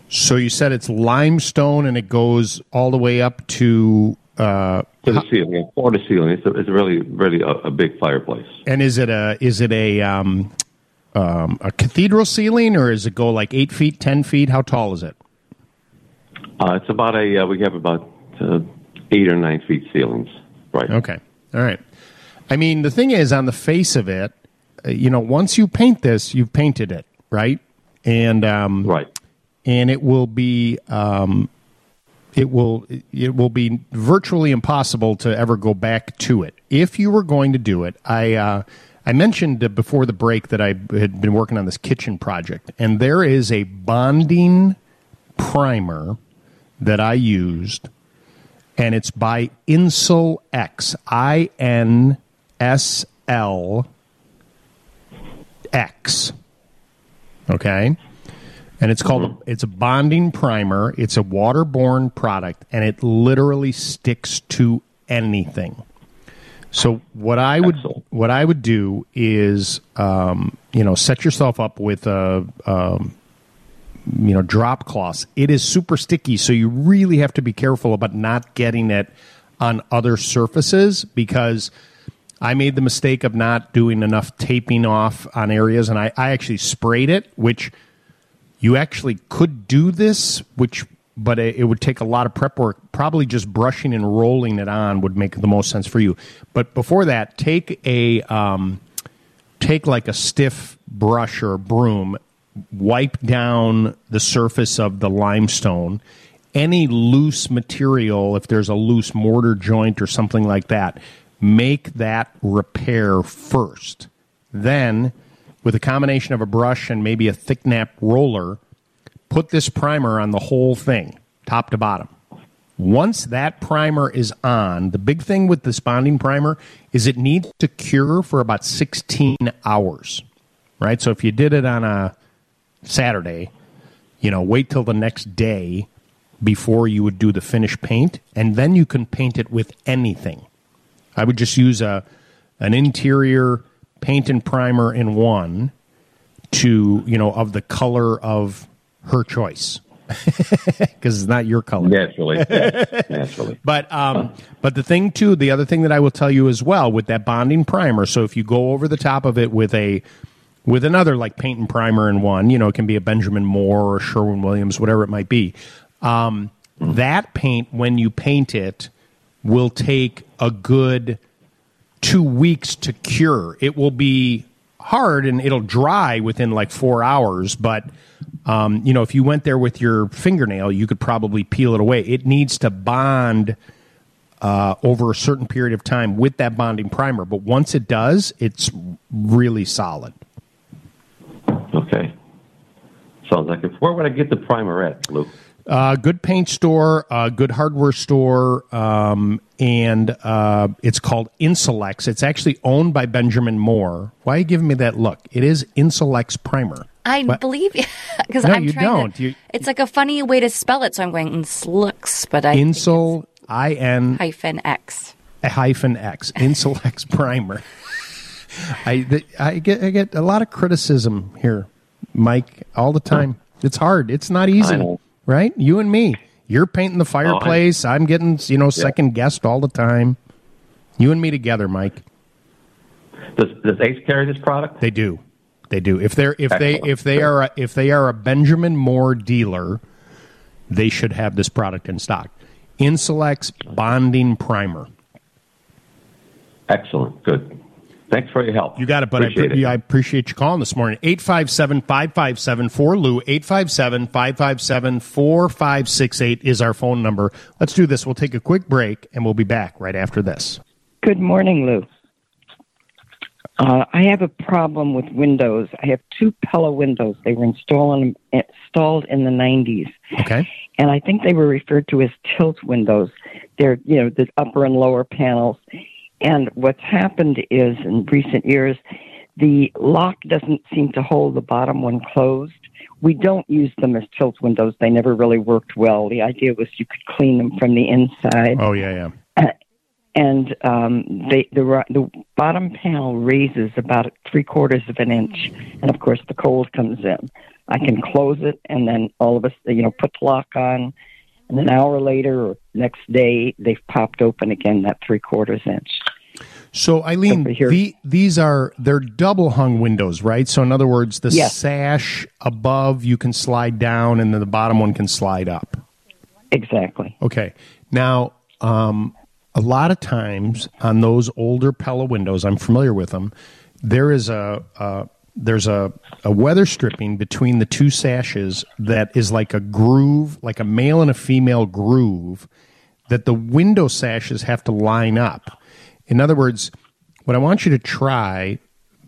So you said it's limestone, and it goes all the way up to uh, to the ceiling, floor to ceiling. It's a, it's really, really a, a, big fireplace. And is it a is it a um, um, a cathedral ceiling, or does it go like eight feet, ten feet? How tall is it? Uh, it's about a. Uh, we have about uh, eight or nine feet ceilings. Right. Okay. All right. I mean, the thing is, on the face of it, uh, you know, once you paint this, you've painted it, right? And um, right. And it will be. Um, it will it will be virtually impossible to ever go back to it. If you were going to do it, I uh, I mentioned before the break that I had been working on this kitchen project, and there is a bonding primer that I used, and it's by Insul X, I N S L X. Okay? And it's called Mm-hmm. it's a bonding primer. It's a waterborne product and it literally sticks to anything. So what I would what I would do is um, you know set yourself up with a um, you know drop cloth. It is super sticky, so you really have to be careful about not getting it on other surfaces because I made the mistake of not doing enough taping off on areas, and I, I actually sprayed it, which you actually could do this, which but it, it would take a lot of prep work. Probably just brushing and rolling it on would make the most sense for you. But before that, take a um, take like a stiff brush or broom, wipe down the surface of the limestone. Any loose material, if there's a loose mortar joint or something like that, make that repair first. Then, with a combination of a brush and maybe a thick nap roller, put this primer on the whole thing, top to bottom. Once that primer is on, the big thing with this bonding primer is it needs to cure for about 16 hours, right? So if you did it on a Saturday, you know, wait till the next day before you would do the finish paint, and then you can paint it with anything. I would just use a an interior paint and primer in one to you know of the color of her choice. Because it's not your color. Naturally. Yes, naturally. But um but the thing too the other thing that i will tell you as well with that bonding primer so if you go over the top of it with a with another like paint and primer in one you know it can be a benjamin moore or sherwin williams whatever it might be um that paint when you paint it will take a good two weeks to cure. It will be hard and it'll dry within like four hours, but um, you know, if you went there with your fingernail, you could probably peel it away. It needs to bond uh, over a certain period of time with that bonding primer, but once it does, it's really solid. Okay. Sounds like it. Where would I get the primer at, Lou? Uh, good paint store, uh, good hardware store, um, and uh, it's called Insl-X. It's actually owned by Benjamin Moore. Why are you giving me that look? It is Insl-X primer. I What? believe because No, I'm you trying don't. to. You- it's like a funny way to spell it, so I'm going looks, but I Insul I N hyphen X. hyphen X Insl-X primer. I the, I get I get a lot of criticism here, Mike, all the time. It's hard. It's not easy, right? You and me. You're painting the oh, fireplace. I'm getting you know second guessed all the time. You and me together, Mike. Does Does Ace carry this product? They do. They do. If they're if they if they are a, if they are a Benjamin Moore dealer, they should have this product in stock. Insl-X bonding primer. Excellent. Good. Thanks for your help. You got it, but I, Appreciate pre- it. I appreciate you calling this morning. 857 557 4 Lou. 857 557 4568 is our phone number. Let's do this. We'll take a quick break and we'll be back right after this. Good morning, Lou. Uh, I have a problem with windows. I have two Pella windows. They were installed installed in the 90s, Okay. and I think they were referred to as tilt windows. They're you know the upper and lower panels. And what's happened is in recent years, the lock doesn't seem to hold the bottom one closed. We don't use them as tilt windows. They never really worked well. The idea was you could clean them from the inside Oh, yeah, yeah. And um, they, the the bottom panel raises about three quarters of an inch, and of course the cold comes in. I can close it, and then all of us, you know, put the lock on, and an hour later or next day they've popped open again that three quarters inch. So Eileen, the, these are they're double hung windows, right? So in other words, the Yes. sash above you can slide down, and then the bottom one can slide up. Exactly. Okay. Now, um, a lot of times on those older Pella windows, I'm familiar with them. There is a, there's a, a weather stripping between the two sashes that is like a groove, like a male and a female groove, that the window sashes have to line up. In other words, what I want you to try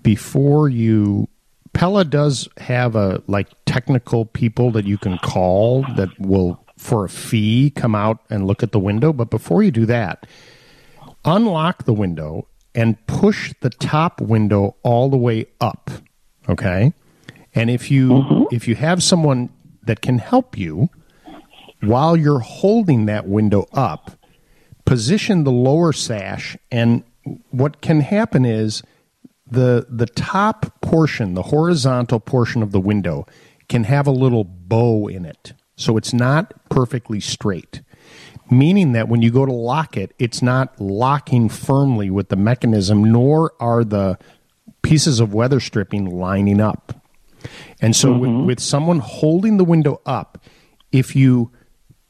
before you Pella does have a like technical people that you can call that will for a fee come out and look at the window, but before you do that, unlock the window and push the top window all the way up. Okay? And if you mm-hmm. if you have someone that can help you while you're holding that window up, position the lower sash and what can happen is the the top portion, the horizontal portion of the window can have a little bow in it. So it's not perfectly straight. Meaning that when you go to lock it, it's not locking firmly with the mechanism, nor are the pieces of weather stripping lining up. And so, mm-hmm. with, with someone holding the window up, if you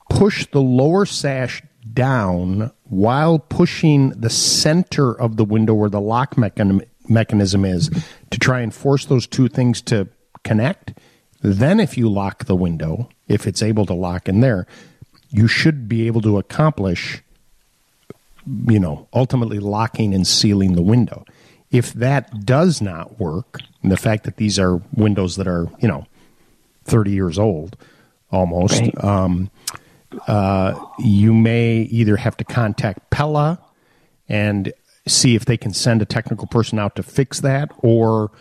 push the lower sash down while pushing the center of the window where the lock mechanism, mechanism is to try and force those two things to connect, then if you lock the window, if it's able to lock in there, you should be able to accomplish, you know, ultimately locking and sealing the window. If that does not work, and the fact that these are windows that are, you know, 30 years old almost, right. um, uh, you may either have to contact Pella and see if they can send a technical person out to fix that, or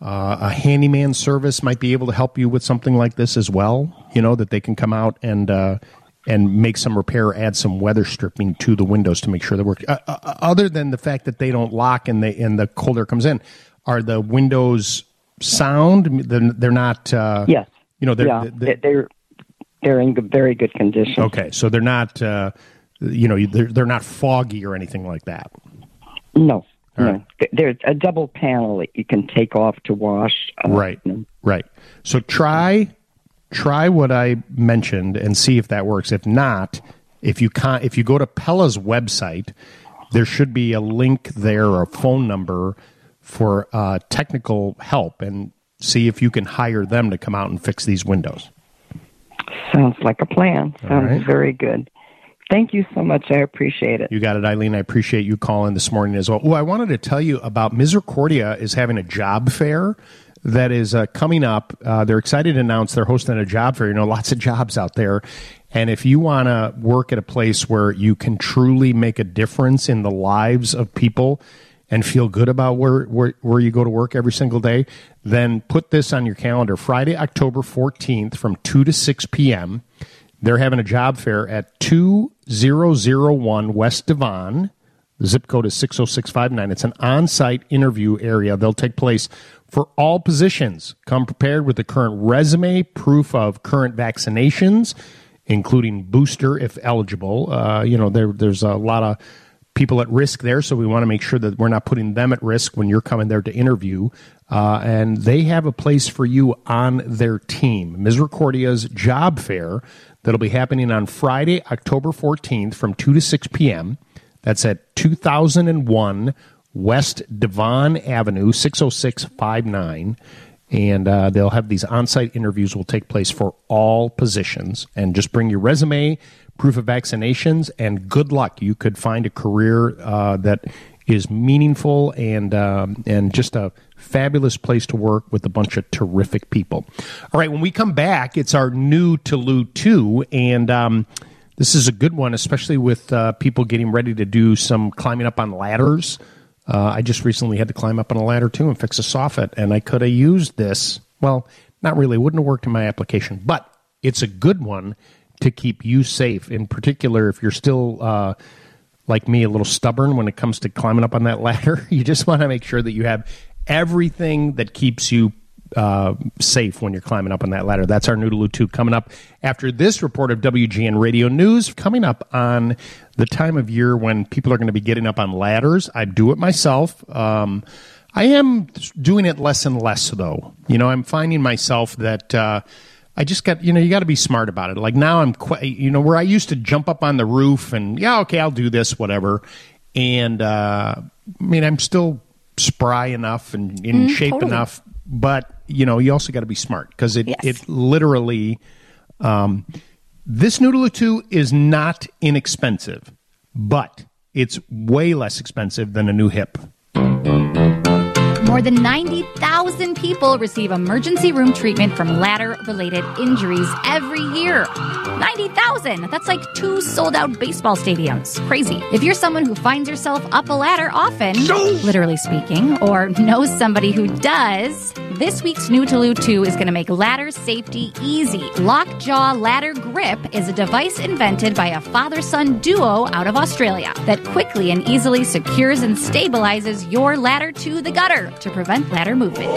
uh, a handyman service might be able to help you with something like this as well. You know that they can come out and uh, and make some repair, add some weather stripping to the windows to make sure they work. Uh, uh, uh, other than the fact that they don't lock and they and the cold air comes in, are the windows sound? They're, not. Uh, yes. You know, they're, yeah, they're, they're they're in very good condition. Okay, so they're not. Uh, you know, they're they're not foggy or anything like that. No. All no. Right. There's a double panel that you can take off to wash. Uh, right. Right. So try try what I mentioned and see if that works. If not, if you can if you go to Pella's website, there should be a link there or a phone number for uh, technical help and see if you can hire them to come out and fix these windows. Sounds like a plan. Sounds right. very good. Thank you so much. I appreciate it. You got it, Eileen. I appreciate you calling this morning as well. Oh, I wanted to tell you about Misericordia is having a job fair that is uh, coming up. Uh, they're excited to announce they're hosting a job fair. You know, lots of jobs out there. And if you want to work at a place where you can truly make a difference in the lives of people and feel good about where, where, where you go to work every single day, then put this on your calendar. Friday, October 14th from 2 to 6 p.m. They're having a job fair at 2001 West Devon. The zip code is 60659. It's an on site interview area. They'll take place for all positions. Come prepared with the current resume, proof of current vaccinations, including booster if eligible. Uh, you know, there, there's a lot of people at risk there, so we want to make sure that we're not putting them at risk when you're coming there to interview. Uh, and they have a place for you on their team. Misericordia's job fair that'll be happening on Friday, October 14th from 2 to 6 p.m. That's at 2001 West Devon Avenue, 60659. And uh, they'll have these on site interviews will take place for all positions. And just bring your resume, proof of vaccinations, and good luck. You could find a career uh, that is meaningful and um, and just a fabulous place to work with a bunch of terrific people. All right, when we come back, it's our new Toulouse 2, and um, this is a good one, especially with uh, people getting ready to do some climbing up on ladders. Uh, I just recently had to climb up on a ladder too and fix a soffit, and I could have used this. Well, not really. It wouldn't have worked in my application, but it's a good one to keep you safe. In particular, if you're still uh, like me, a little stubborn when it comes to climbing up on that ladder, you just want to make sure that you have everything that keeps you uh, safe when you're climbing up on that ladder. That's our Noodaloo 2 coming up after this report of WGN Radio News. Coming up on the time of year when people are going to be getting up on ladders. I do it myself. Um, I am doing it less and less, though. You know, I'm finding myself that. Uh, I just got, you know, you got to be smart about it. Like now I'm, you know, where I used to jump up on the roof and, yeah, okay, I'll do this, whatever. And, uh, I mean, I'm still spry enough and in mm, shape totally. enough, but, you know, you also got to be smart because it, yes. it literally, um, this Noodle 2 is not inexpensive, but it's way less expensive than a new hip. More than 90,000 people receive emergency room treatment from ladder related injuries every year. 90,000. That's like two sold out baseball stadiums. Crazy. If you're someone who finds yourself up a ladder often, no. literally speaking, or knows somebody who does, this week's Nuutaloo 2 is going to make ladder safety easy. Lockjaw Ladder Grip is a device invented by a father son duo out of Australia that quickly and easily secures and stabilizes your ladder to the gutter to prevent ladder movement.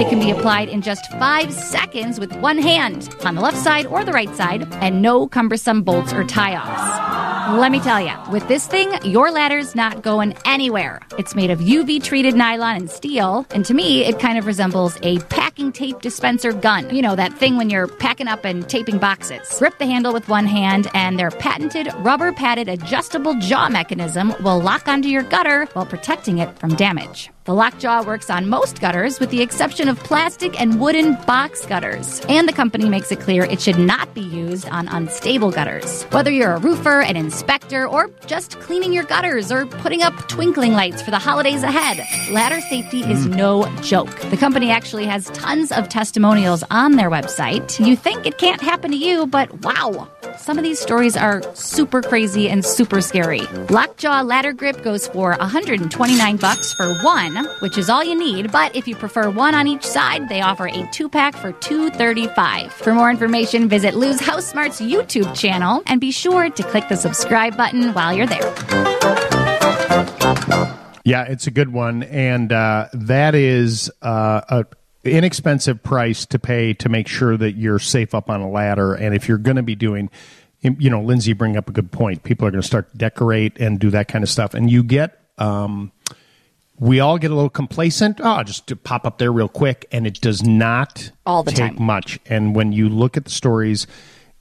It can be applied in just five seconds with one hand on the left side or the right side, and no cumbersome bolts or tie offs. Let me tell you, with this thing, your ladder's not going anywhere. It's made of UV treated nylon and steel, and to me, it kind of resembles a packing tape dispenser gun. You know, that thing when you're packing up and taping boxes. Grip the handle with one hand, and their patented rubber padded adjustable jaw mechanism will lock onto your gutter while protecting it from damage. The lockjaw works on most gutters with the exception of plastic and wooden box gutters. And the company makes it clear it should not be used on unstable gutters. Whether you're a roofer, an inspector, or just cleaning your gutters or putting up twinkling lights for the holidays ahead, ladder safety is hmm. no joke. The company actually has tons of testimonials on their website. You think it can't happen to you, but wow. Some of these stories are super crazy and super scary. Lockjaw ladder grip goes for 129 bucks for one, which is all you need, but if you prefer one on each side, they offer a two-pack for 235. For more information, visit Lou's House Smarts YouTube channel and be sure to click the subscribe button while you're there. Yeah, it's a good one, and uh, that is uh, inexpensive price to pay to make sure that you're safe up on a ladder. And if you're going to be doing, you know, Lindsay bring up a good point. People are going to start decorate and do that kind of stuff, and you get. Um, we all get a little complacent. Oh, just to pop up there real quick, and it does not All the take time. much. And when you look at the stories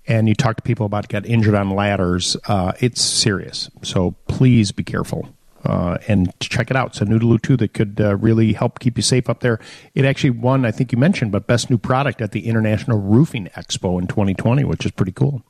and you talk to people about get injured on ladders, uh, it's serious. So please be careful uh, and check it out. It's a Noodaloo 2 that could uh, really help keep you safe up there. It actually won, I think you mentioned, but best new product at the International Roofing Expo in 2020, which is pretty cool.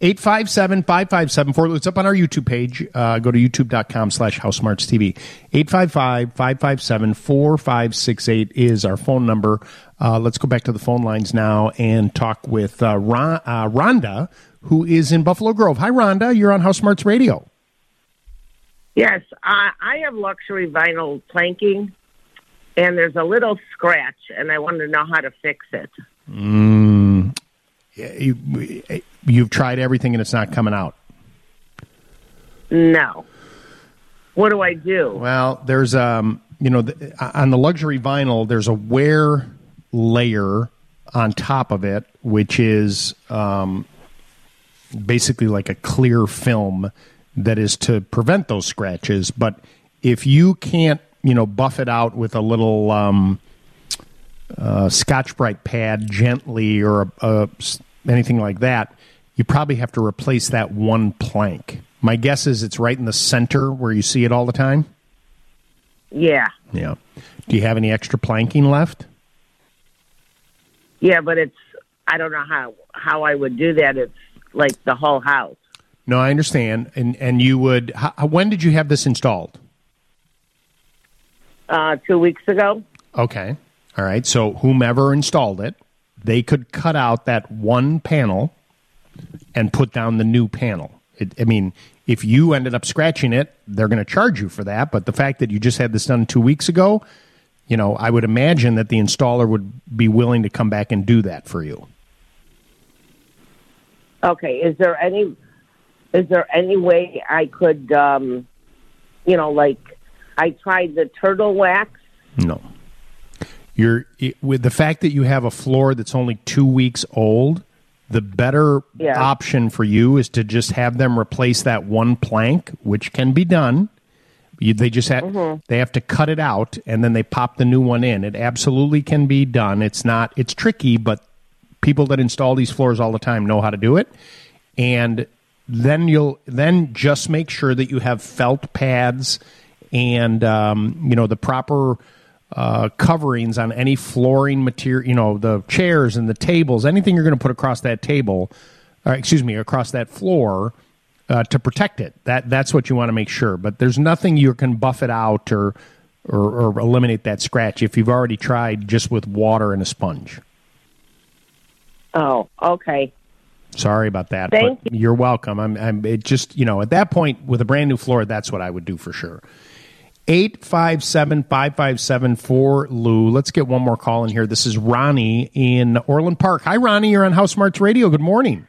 857 5574. It's up on our YouTube page. Uh, go to youtube.com slash housesmartstv. 855 557 4568 is our phone number. Uh, let's go back to the phone lines now and talk with uh, Ron, uh, Rhonda, who is in Buffalo Grove. Hi, Rhonda. You're on House Smarts Radio. Yes, I, I have luxury vinyl planking, and there's a little scratch, and I want to know how to fix it. Mm, yeah, you, you've tried everything and it's not coming out. No. What do I do? Well, there's um, you know, the, on the luxury vinyl, there's a wear layer on top of it, which is um, basically like a clear film that is to prevent those scratches. But if you can't, you know, buff it out with a little um, uh, Scotch Brite pad gently or a, a, anything like that, you probably have to replace that one plank. My guess is it's right in the center where you see it all the time. Yeah. Yeah. Do you have any extra planking left? Yeah, but it's I don't know how how I would do that. It's like the whole house. No, I understand. And and you would. How, when did you have this installed? Uh, two weeks ago. Okay. All right. So whomever installed it, they could cut out that one panel and put down the new panel. It, I mean, if you ended up scratching it, they're going to charge you for that. But the fact that you just had this done two weeks ago, you know, I would imagine that the installer would be willing to come back and do that for you. Okay. Is there any is there any way I could um you know, like I tried the turtle wax. No. You're it, with the fact that you have a floor that's only two weeks old. The better Yeah. option for you is to just have them replace that one plank, which can be done. You, they just have they have to cut it out and then they pop the new one in. It absolutely can be done. It's not it's tricky, but people that install these floors all the time know how to do it. And then you'll then just make sure that you have felt pads and um, you know the proper uh, coverings on any flooring material. You know the chairs and the tables, anything you're going to put across that table, or excuse me, across that floor uh, to protect it. That that's what you want to make sure. But there's nothing you can buff it out or, or or eliminate that scratch if you've already tried just with water and a sponge. Oh, okay. Sorry about that. Thank you. are welcome. I'm, I'm it just, you know, at that point with a brand new floor, that's what I would do for sure. 857 557 for Lou. Let's get one more call in here. This is Ronnie in Orland Park. Hi, Ronnie. You're on House Smarts Radio. Good morning.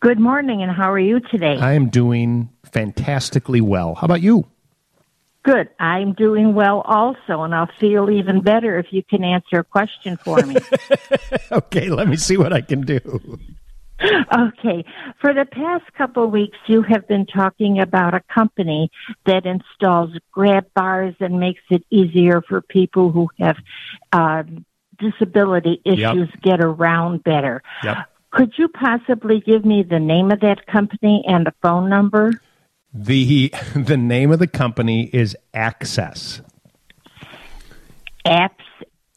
Good morning, and how are you today? I am doing fantastically well. How about you? Good. I'm doing well also, and I'll feel even better if you can answer a question for me. okay, let me see what I can do. Okay. For the past couple of weeks, you have been talking about a company that installs grab bars and makes it easier for people who have uh, disability issues yep. get around better. Yep. Could you possibly give me the name of that company and the phone number? The the name of the company is Access. Apps.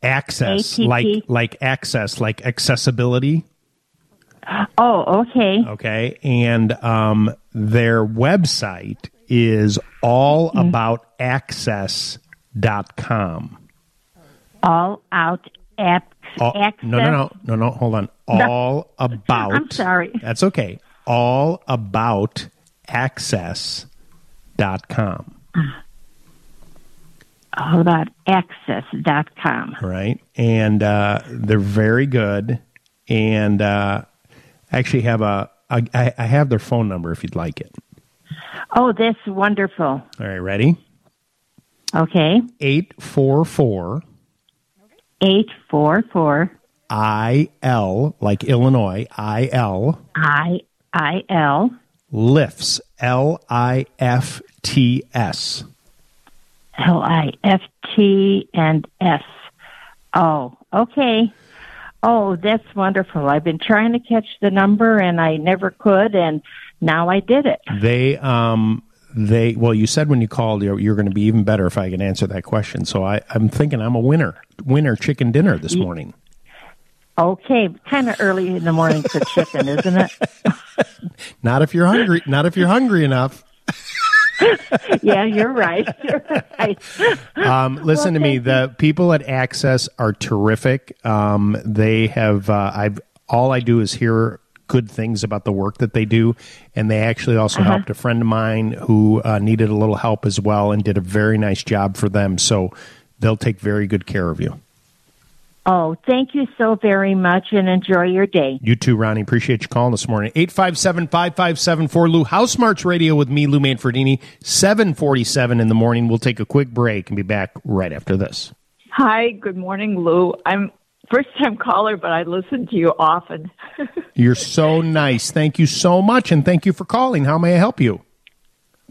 Access, A-T-T? like like access, like accessibility. Oh, okay. Okay, and um, their website is all mm-hmm. All out app all, access. No, no, no, no, no. Hold on. All no. about. I'm sorry. That's okay. All about access.com. All about access.com. Right. And uh, they're very good. And uh, actually have a. I, I have their phone number if you'd like it. Oh, that's wonderful. All right, ready? Okay. 844 844 I L like Illinois I L I I L lifts L I F T S L I F T and S. Oh, okay. Oh, that's wonderful. I've been trying to catch the number and I never could and now I did it. They um they well you said when you called you're, you're going to be even better if i can answer that question. So I, i'm thinking i'm a winner winner chicken dinner this morning. okay. Kind of early in the morning for chicken isn't it? Not if you're hungry not if you're hungry enough yeah you're right you're right um, listen well, to me the people at access are terrific um, they have uh, i've all i do is hear good things about the work that they do. And they actually also uh-huh. helped a friend of mine who uh, needed a little help as well and did a very nice job for them. So they'll take very good care of you. Oh, thank you so very much and enjoy your day. You too, Ronnie. Appreciate you calling this morning. 857 557 Lou. House Smarts Radio with me, Lou Manfredini, 747 in the morning. We'll take a quick break and be back right after this. Hi, good morning, Lou. I'm first time caller, but I listen to you often. You're so nice. Thank you so much, and thank you for calling. How may I help you?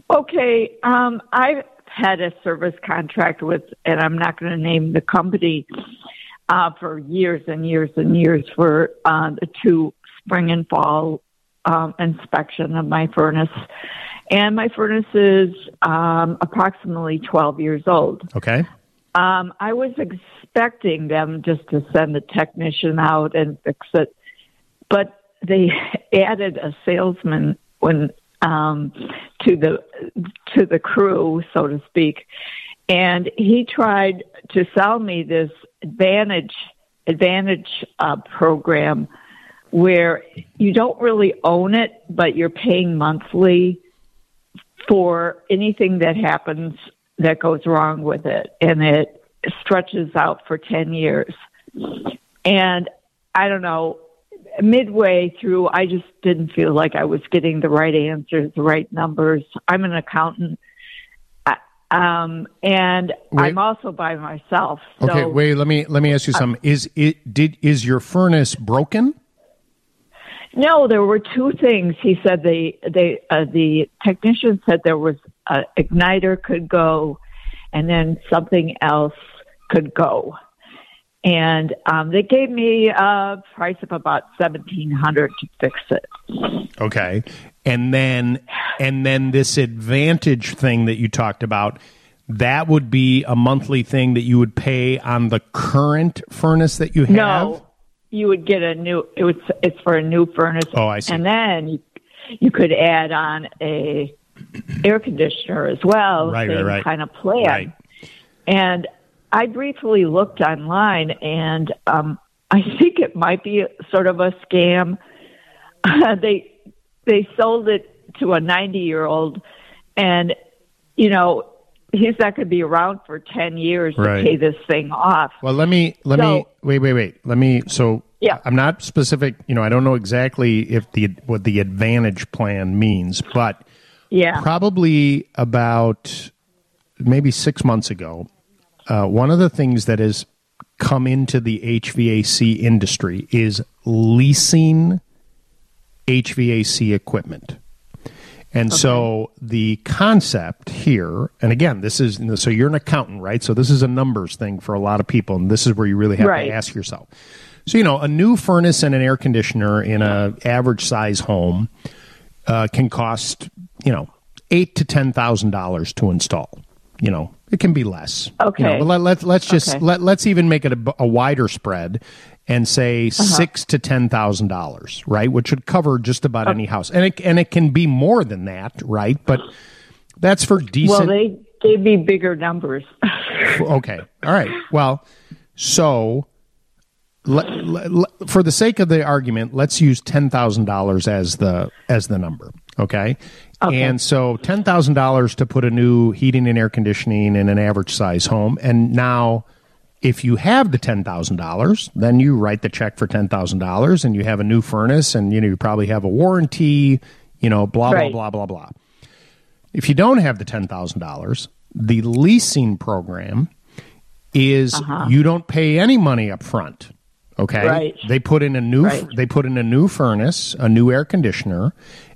Okay, um, I've had a service contract with, and I'm not going to name the company, uh, for years and years and years for uh, the two spring and fall um, inspection of my furnace. And my furnace is um, approximately 12 years old. Okay. Um, I was expecting them just to send a technician out and fix it, but they added a salesman when um, to the to the crew, so to speak, and he tried to sell me this advantage advantage uh, program where you don't really own it, but you're paying monthly for anything that happens that goes wrong with it, and it stretches out for 10 years. And I don't know, midway through, I just didn't feel like I was getting the right answers, the right numbers. I'm an accountant. Uh, um, and wait. I'm also by myself. So. Okay, wait. Let me let me ask you something. Is it did is your furnace broken? No, there were two things. He said the the uh, the technician said there was a igniter could go, and then something else could go. And um, they gave me a price of about seventeen hundred to fix it. Okay, and then and then this advantage thing that you talked about, that would be a monthly thing that you would pay on the current furnace that you have. No, you would get a new. It was it's for a new furnace. Oh, I see. And then you, you could add on a air conditioner as well. Right, right, right. Kind of plan. Right. And I briefly looked online, and um, I think it might be sort of a scam. they they sold it to a 90 year old, and you know he's not going to be around for 10 years Right. to pay this thing off. Well, let me let me wait, wait, wait. Let me. So Yeah. I'm not specific. You know, I don't know exactly if the what the advantage plan means, but Yeah. probably about maybe six months ago, uh, one of the things that has come into the HVAC industry is leasing HVAC equipment. And so the concept here, and again, this is so you're an accountant, right? So this is a numbers thing for a lot of people, and this is where you really have Right. to ask yourself. So you know, a new furnace and an air conditioner in a average size home uh, can cost you know eight to ten thousand dollars to install. You know, it can be less. Okay. You know, let, let, let's just Okay. let, let's even make it a, a wider spread and say Uh-huh. six to ten thousand dollars, right? Which would cover just about any house, and it and it can be more than that, right? But that's for decent. Well, they gave me bigger numbers. okay, all right. Well, so le- le- le- for the sake of the argument, let's use ten thousand dollars as the as the number. Okay. And so ten thousand dollars to put a new heating and air conditioning in an average size home, and now. If you have the ten thousand dollars, then you write the check for ten thousand dollars, and you have a new furnace, and you know you probably have a warranty, you know, blah Right. blah blah blah blah. If you don't have the ten thousand dollars, the leasing program is you don't pay any money up front. Okay, Right. they put in a new Right. they put in a new furnace, a new air conditioner,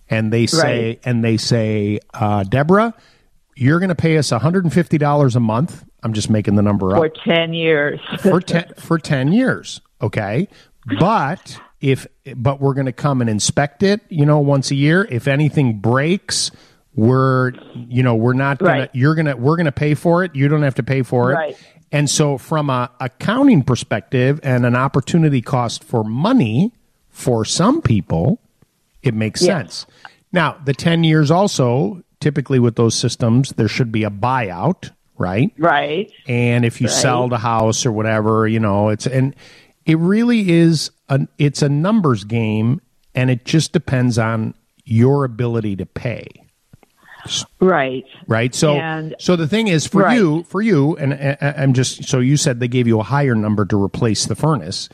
and they say and they say, uh, Deborah, you're going to pay us one hundred and fifty dollars a month. I'm just making the number up. for 10 years. for ten for ten years. Okay, but if but we're going to come and inspect it, you know, once a year. If anything breaks, we're you know we're not gonna you're gonna we're gonna pay for it. You don't have to pay for it. Right. And so, from a accounting perspective and an opportunity cost for money for some people, it makes Yes. sense. Now, the ten years also typically with those systems, there should be a buyout, right? Right. and if you Right. sell the house or whatever you know it's and it really is a it's a numbers game and it just depends on your ability to pay Right. right so And- so the thing is for Right. you for you and i'm just so you said they gave you a higher number to replace the furnace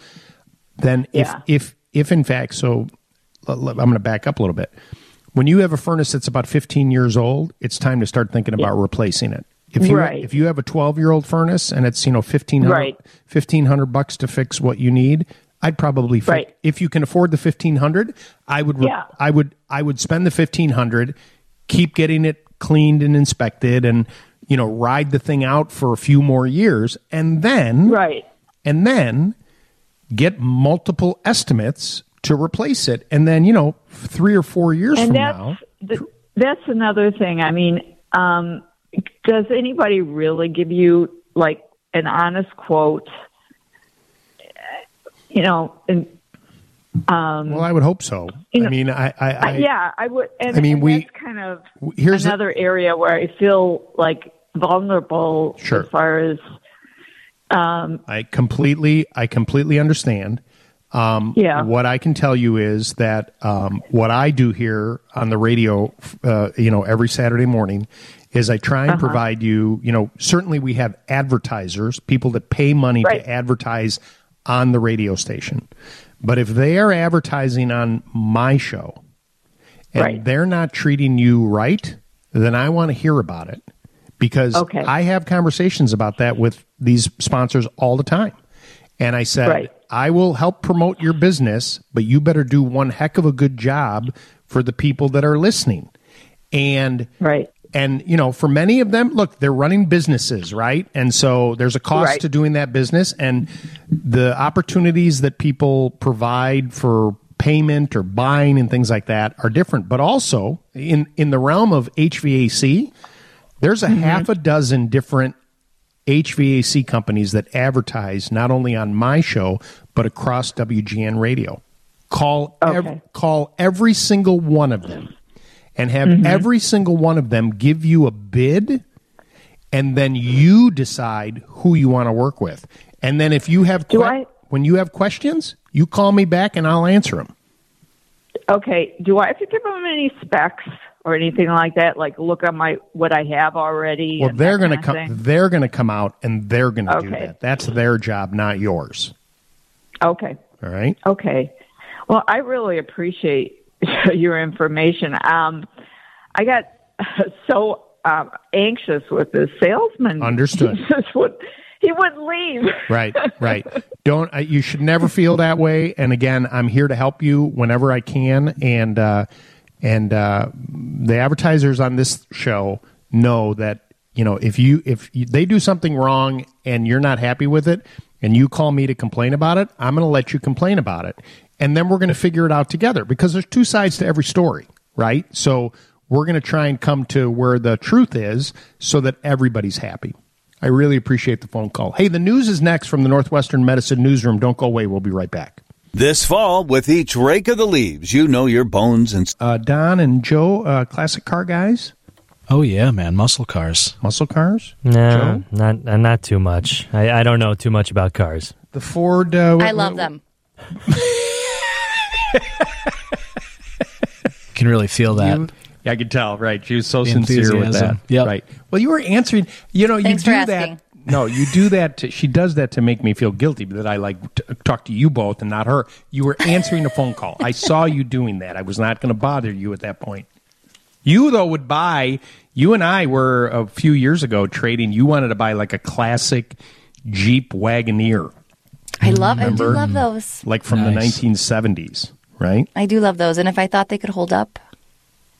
then if Yeah. if if in fact so I'm going to back up a little bit when you have a furnace that's about 15 years old it's time to start thinking about replacing it if you Right. if you have a 12 year old furnace and it's you know 1500 Right. 1500 bucks to fix what you need i'd probably fi- Right. if you can afford the 1500 i would re- Yeah. i would i would spend the 1500 keep getting it cleaned and inspected and you know ride the thing out for a few more years and then Right. and then get multiple estimates to replace it and then you know 3 or 4 years and from that's now th- that's another thing. I mean, um, does anybody really give you like an honest quote? You know, and um, well i would hope so you i mean i i, I yeah, I would. And, I mean, and we- that's kind of here's the- another area where I feel like vulnerable Sure. as far as um, I completely, I completely understand. Um, Yeah. What I can tell you is that um, what I do here on the radio, uh, you know, every Saturday morning, is I try and Uh-huh. provide you. You know, certainly we have advertisers, people that pay money Right. to advertise on the radio station, but if they are advertising on my show and Right. they're not treating you right, then I want to hear about it because Okay. I have conversations about that with these sponsors all the time. And I said, Right. I will help promote your business, but you better do one heck of a good job for the people that are listening. And right. And you know, for many of them, look, they're running businesses, right? And so there's a cost Right. to doing that business and the opportunities that people provide for payment or buying and things like that are different. But also in in the realm of HVAC, there's a Mm-hmm. half a dozen different HVAC companies that advertise not only on my show but across WGN Radio. Call ev- call every single one of them and have Mm-hmm. every single one of them give you a bid and then you decide who you want to work with. And then if you have Do que- I- when you have questions, you call me back and I'll answer them. Okay. Do I have to give them any specs or anything like that? Like look at my what I have already. Well, they're going to come. thing? They're going to come out and they're going to do that. That's their job, not yours. Okay. All right. Okay. Well, I really appreciate your information. Um, I got so um, anxious with this salesman. Understood. He just would he wouldn't leave. Right, right. Don't uh, you should never feel that way. And again, I'm here to help you whenever I can. And uh, and uh, the advertisers on this show know that you know if you if you, they do something wrong and you're not happy with it, and you call me to complain about it, I'm going to let you complain about it, and then we're going to figure it out together because there's two sides to every story, right? So we're going to try and come to where the truth is so that everybody's happy. I really appreciate the phone call. Hey, the news is next from the Northwestern Medicine Newsroom. Don't go away. We'll be right back. This fall, with each rake of the leaves, you know your bones and. Uh, Don and Joe, uh, classic car guys. Oh yeah, man, muscle cars. Muscle cars. No, not uh, not too much. I, I don't know too much about cars. The Ford. Uh, I love them. Can really feel that. You- yeah, I could tell. Right, she was so The sincere with that. Yep. Right. Well, you were answering. You know, Thanks you do that. No, you do that. To, she does that to make me feel guilty that I like t- talk to you both and not her. You were answering a phone call. I saw you doing that. I was not going to bother you at that point. You though would buy. You and I were a few years ago trading. You wanted to buy like a classic Jeep Wagoneer, I love. I do love those. like from Nice. the 1970s, right? I do love those. And if I thought they could hold up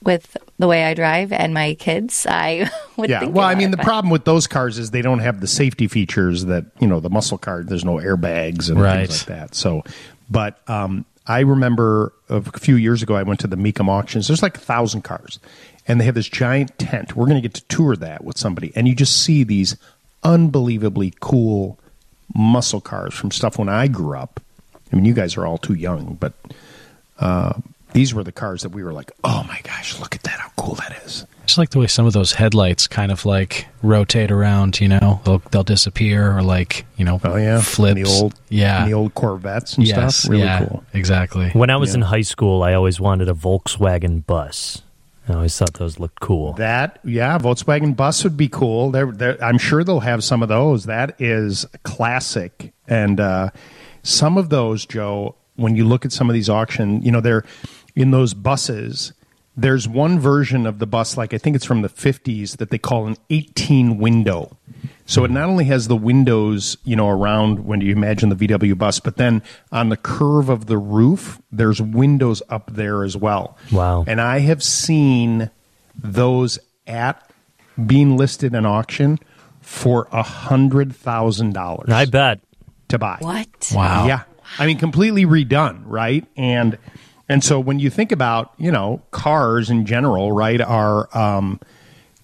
with the way I drive and my kids, I would. yeah. Think Well, I mean, the but- problem with those cars is they don't have the safety features that you know the muscle car. There's no airbags and Right. things like that. So, but um, I remember a few years ago, I went to the Mecum auctions. There's like a thousand cars, and they have this giant tent. We're going to get to tour that with somebody, and you just see these unbelievably cool muscle cars from stuff when I grew up. I mean, you guys are all too young, but uh, these were the cars that we were like, "Oh my gosh, look at that! How cool that is!" I just like the way some of those headlights kind of like rotate around. You know, they'll they'll disappear or like you know, Oh yeah, flips. the old yeah, the old Corvettes and yes, stuff. Really yeah, cool. Exactly. When I was in high school, I always wanted a Volkswagen bus. I always thought those looked cool. That yeah, Volkswagen bus would be cool. They're, they're, I'm sure they'll have some of those. That is classic, and uh, some of those, Joe. When you look at some of these auction, you know they're in those buses. There's one version of the bus, like I think it's from the 50s, that they call an 18 window. So it not only has the windows, you know, around when you imagine the VW bus, but then on the curve of the roof, there's windows up there as well. Wow. And I have seen those at being listed in auction for a hundred thousand dollars. I bet. to buy. What? Wow. Yeah. I mean, completely redone, right? And and so when you think about you know cars in general, right, are um,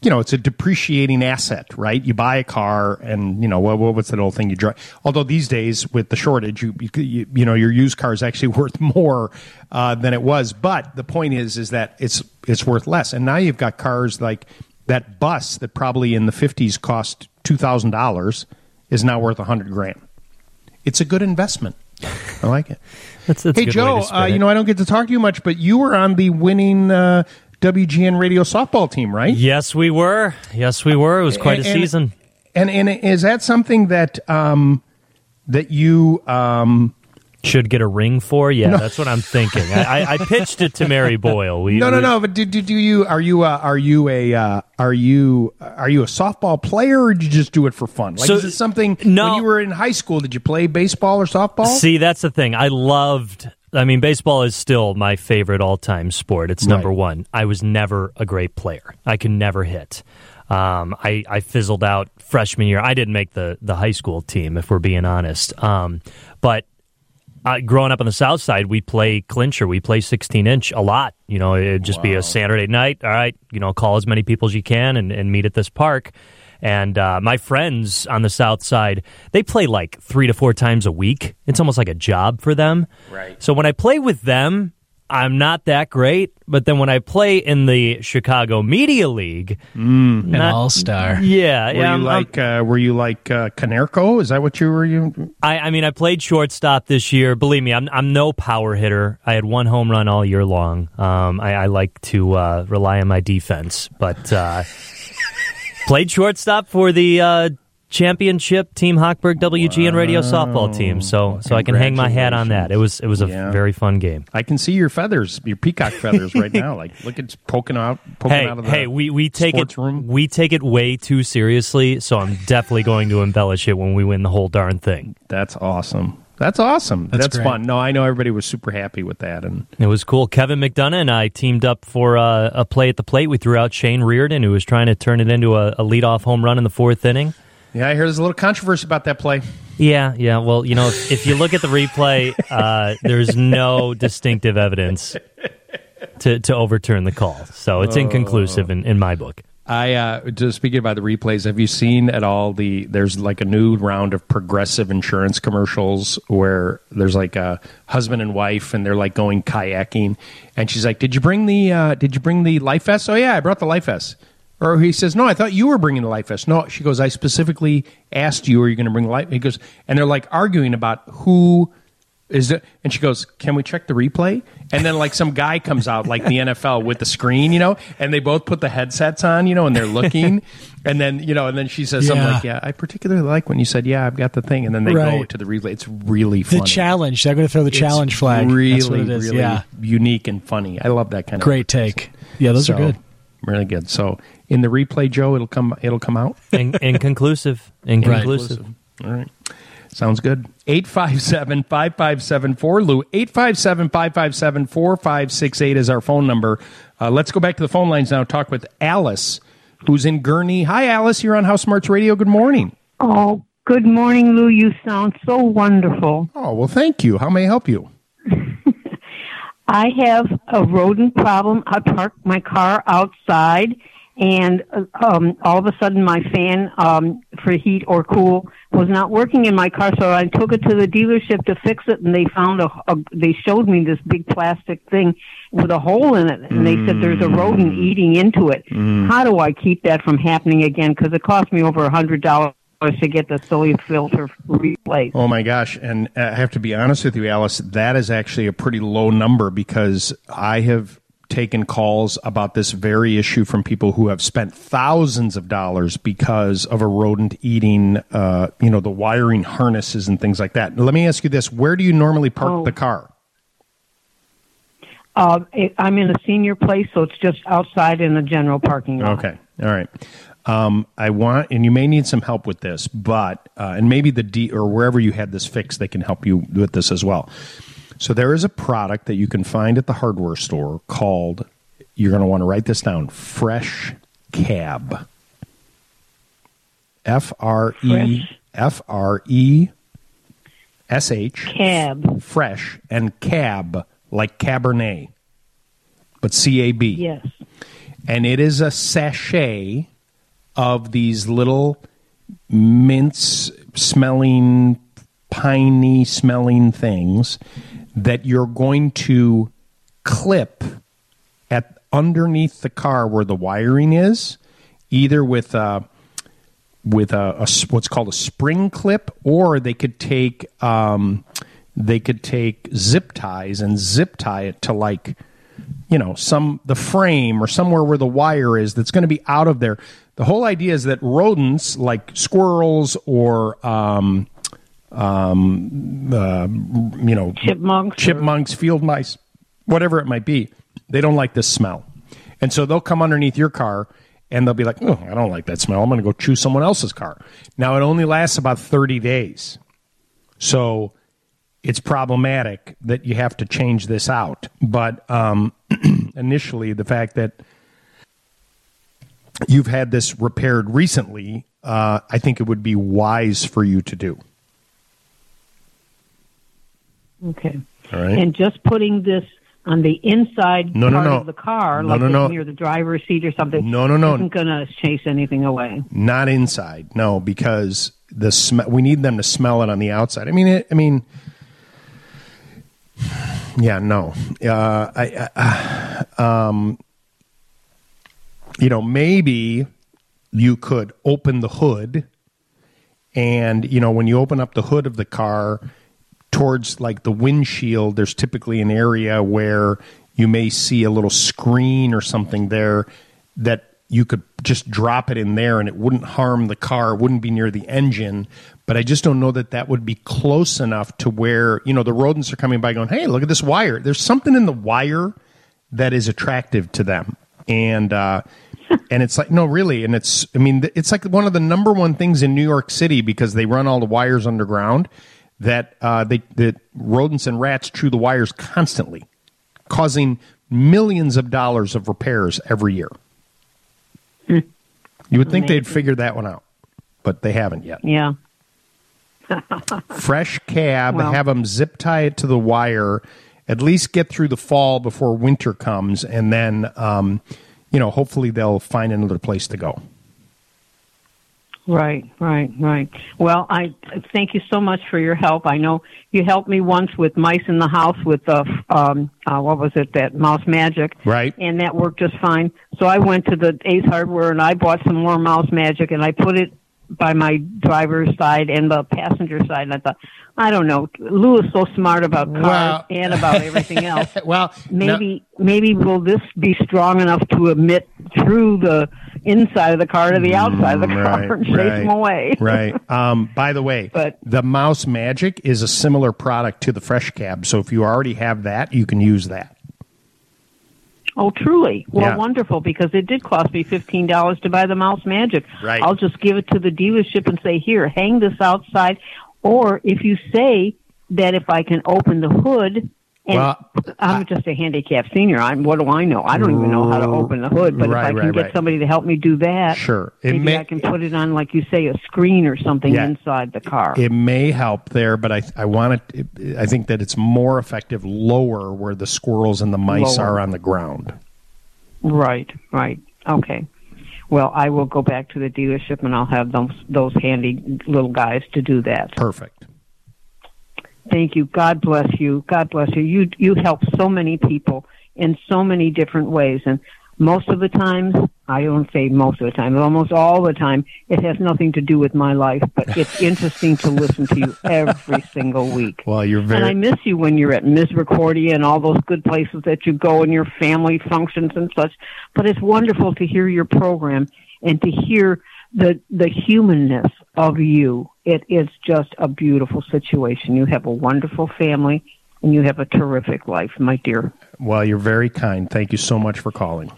you know it's a depreciating asset, right? You buy a car, and you know what, what what's that old thing you drive? Although these days with the shortage, you you, you, you know your used car is actually worth more uh, than it was. But the point is, is that it's it's worth less. And now you've got cars like that bus that probably in the fifties cost two thousand dollars is now worth a hundred grand. It's a good investment. I like it. That's, that's a hey good Joe, uh, you know I don't get to talk to you much, but you were on the winning uh, WGN radio softball team, right? Yes, we were. Yes, we were. It was quite a And- season. And and is that something that um, that you um, Should get a ring for? Yeah, that's what I'm thinking. I, I, I pitched it to Mary Boyle. We, no no we- no? But do, do, do you are you uh, are you a uh, are you are you a softball player or did you just do it for fun? Like So- is it something No. when you were in high school? Did you play baseball or softball? See, that's the thing. I loved. I mean, baseball is still my favorite all-time sport. It's number Right. one. I was never a great player. I could never hit. Um, I, I fizzled out freshman year. I didn't make the the high school team, if we're being honest. Um, but uh, growing up on the south side, we play clincher. We play 16 inch a lot. You know, it'd just be a Saturday night. All right, you know, call as many people as you can and, and meet at this park. And uh, my friends on the south side, they play like three to four times a week. It's almost like a job for them. Right. So when I play with them, I'm not that great, but then when I play in the Chicago Media League, Mm. An all-star. Yeah, Were yeah. you I'm- like uh, Were you like uh, Konerko? Is that what you were? You I, I mean, I played shortstop this year. Believe me, I'm I'm no power hitter. I had one home run all year long. Um, I, I like to uh, rely on my defense, but uh, played shortstop for the uh, championship Team Hochberg WGN radio softball team. So so I can hang my hat on that. It was it was a Yeah. very fun game. I can see your feathers, your peacock feathers, right now. Like, look, it's poking out, poking Hey, out of the hey, we, we take it room. we take it way too seriously. So I'm definitely going to embellish it when we win the whole darn thing. That's awesome. That's awesome. That's That's, fun. No, I know everybody was super happy with that, and It was cool. Kevin McDonough and I teamed up for uh, a play at the plate. We threw out Shane Reardon, who was trying to turn it into a, a leadoff home run in the fourth inning. Yeah, I hear there's a little controversy about that play. Yeah, yeah. Well, you know, if, if you look at the replay, uh, there's no distinctive evidence to, to overturn the call. So it's inconclusive in, in my book. I uh, just speaking about the replays. Have you seen at all the? There's like a new round of progressive insurance commercials where there's like a husband and wife, and they're like going kayaking, and she's like, "Did you bring the? Uh, did you bring the life vest? Oh yeah, I brought the life vest." Or he says, "No, I thought you were bringing the life vest." No, she goes, "I specifically asked you, are you going to bring the life?" He goes, and they're like arguing about who is it? And she goes, "Can we check the replay?" And then like some guy comes out like the NFL with the screen, you know, and they both put the headsets on, you know, and they're looking. and then you know, and then she says something Yeah. like, "Yeah, I particularly like when you said, yeah, I've got the thing." And then they go to the replay. It's really The challenge. They're going to throw the It's challenge flag. Really, That's what it is. really yeah. unique and funny. I love that kind of Great take. Yeah, those are good. Really good. So in the replay, Joe, it'll come. It'll come out. In, inconclusive. Inconclusive. All right. Sounds good. 857 5574. Lou, 857 557 4568 is our phone number. Uh, let's go back to the phone lines now. Talk with Alice, who's in Gurnee. Hi, Alice. You're on House Smarts Radio. Good morning. Oh, good morning, Lou. You sound so wonderful. Oh, well, thank you. How may I help you? I have a rodent problem. I parked my car outside, and uh, um, all of a sudden, my fan um, for heat or cool was not working in my car. So I took it to the dealership to fix it, and they found a, a they showed me this big plastic thing with a hole in it, and they said there's a rodent eating into it. Mm. How do I keep that from happening again? Because it cost me over a hundred dollars to get the silly filter replaced. Oh my gosh! And uh, I have to be honest with you, Alice. That is actually a pretty low number because I have taken calls about this very issue from people who have spent thousands of dollars because of a rodent eating, uh, you know, the wiring harnesses and things like that. Let me ask you this: Where do you normally park Oh. the car? Uh, it, I'm in a senior place, so it's just outside in the general parking lot. Okay. All right. Um, I want, and you may need some help with this, but uh, and maybe the D or wherever you had this fixed, they can help you with this as well. So there is a product that you can find at the hardware store called. You're going to want to write this down. Fresh Cab. F R E F R E S H Cab. Fresh and cab like Cabernet, but C A B Yes. and it is a sachet of these little mince smelling, piney smelling things that you're going to clip at underneath the car where the wiring is, either with a with a, a what's called a spring clip, or they could take um, they could take zip ties and zip tie it to like you know some the frame or somewhere where the wire is that's going to be out of there. The whole idea is that rodents like squirrels or um, um, uh, you know chipmunks, chipmunks, field mice, whatever it might be, they don't like this smell, and so they'll come underneath your car and they'll be like, "Oh, I don't like that smell. I'm going to go choose someone else's car." Now it only lasts about 30 days, so it's problematic that you have to change this out. But um, initially, the fact that you've had this repaired recently, uh, I think it would be wise for you to do. Okay. All right. And just putting this on the inside No, no, part no. of the car, No, like no, no. near the driver's seat or something, No, no, no. isn't going to chase anything away. Not inside, no, because the sm- we need them to smell it on the outside. I mean, it, I mean, Yeah, no. Uh, I, uh, um, you know, maybe you could open the hood, and you know, when you open up the hood of the car towards like the windshield, there's typically an area where you may see a little screen or something there that you could just drop it in there and it wouldn't harm the car, it wouldn't be near the engine. But I just don't know that that would be close enough to where, you know, the rodents are coming by going, hey, look at this wire. There's something in the wire that is attractive to them. And, uh, and it's like no really and it's i mean it's like one of the number one things in new york city because they run all the wires underground that uh, they that rodents and rats chew the wires constantly causing millions of dollars of repairs every year. You would think they'd figure that one out but they haven't yet. Yeah. fresh cab, Well- have them zip tie it to the wire, at least get through the fall before winter comes, and then, um, you know, hopefully they'll find another place to go. Right, right, right. Well, I thank you so much for your help. I know you helped me once with mice in the house with the um uh, what was it that mouse magic, Right. And that worked just fine. So I went to the Ace Hardware and I bought some more mouse magic and I put it by my driver's side and the passenger side. And I thought, I don't know, Lou is so smart about cars and about everything else. well, maybe maybe will this be strong enough to emit through the inside of the car to the outside of the car right, and chase right, them away? right. Um, by the way, but, the Mouse Magic is a similar product to the Fresh Cab, so if you already have that, you can use that. Oh, truly? Well, Yeah. wonderful, because it did cost me fifteen dollars to buy the mouse magic. Right. I'll just give it to the dealership and say, "Here, hang this outside." Or if you say that if I can open the hood, and Well, I'm just a handicapped senior, I'm what do I know? I don't even know how to open the hood. But Right, if I can right, get right. somebody to help me do that, Sure. It maybe may- I can put it on, like you say, a screen or something Yeah. inside the car. It may help there, but I I want it. I think that it's more effective lower where the squirrels and the mice Lower. are on the ground. Right, right. Okay. Well, I will go back to the dealership and I'll have those those handy little guys to do that. Perfect. Thank you. God bless you. God bless you. You you help so many people in so many different ways and most of the times, I don't say most of the time, but almost all the time, it has nothing to do with my life, but it's interesting to listen to you every single week. Well, you're very. And I miss you when you're at Misericordia and all those good places that you go and your family functions and such. But it's wonderful to hear your program and to hear the the humanness of you. It is just a beautiful situation. You have a wonderful family and you have a terrific life, my dear. well. You're very kind. Thank you so much for calling.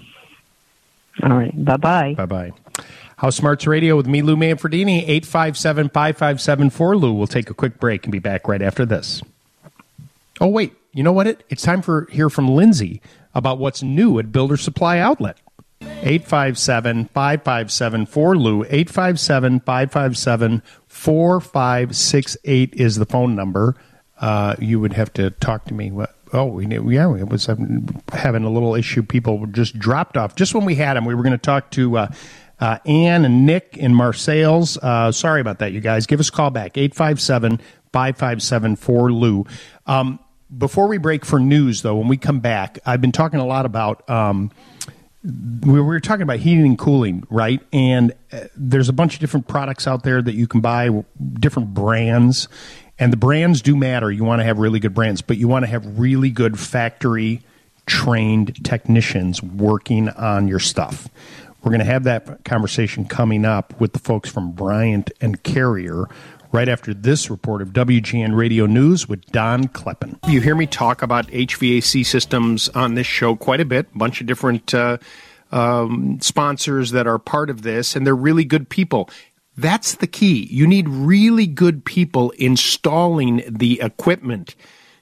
All right. Bye bye. Bye bye. House Smarts Radio with me, Lou Manfredini, 857 5574. Lou, we'll take a quick break and be back right after this. Oh, wait. You know what? It, it's time for hear from Lindsay about what's new at Builder Supply Outlet. 857 5574 Lou. 857 557 4568 is the phone number. Uh, you would have to talk to me. Oh, we knew, yeah, it was um, having a little issue. People just dropped off. Just when we had them, we were going to talk to uh, uh, Ann and Nick in Marseilles. Uh, sorry about that, you guys. Give us a call back, 857 5574 Lou. Um, before we break for news, though, when we come back, I've been talking a lot about. Um, we were talking about heating and cooling, right? And uh, there's a bunch of different products out there that you can buy, different brands, and the brands do matter. You want to have really good brands, but you want to have really good factory trained technicians working on your stuff. We're going to have that conversation coming up with the folks from Bryant and Carrier right after this report of WGN Radio News with Don Kleppen. You hear me talk about HVAC systems on this show quite a bit, a bunch of different uh, um, sponsors that are part of this, and they're really good people. That's the key. You need really good people installing the equipment.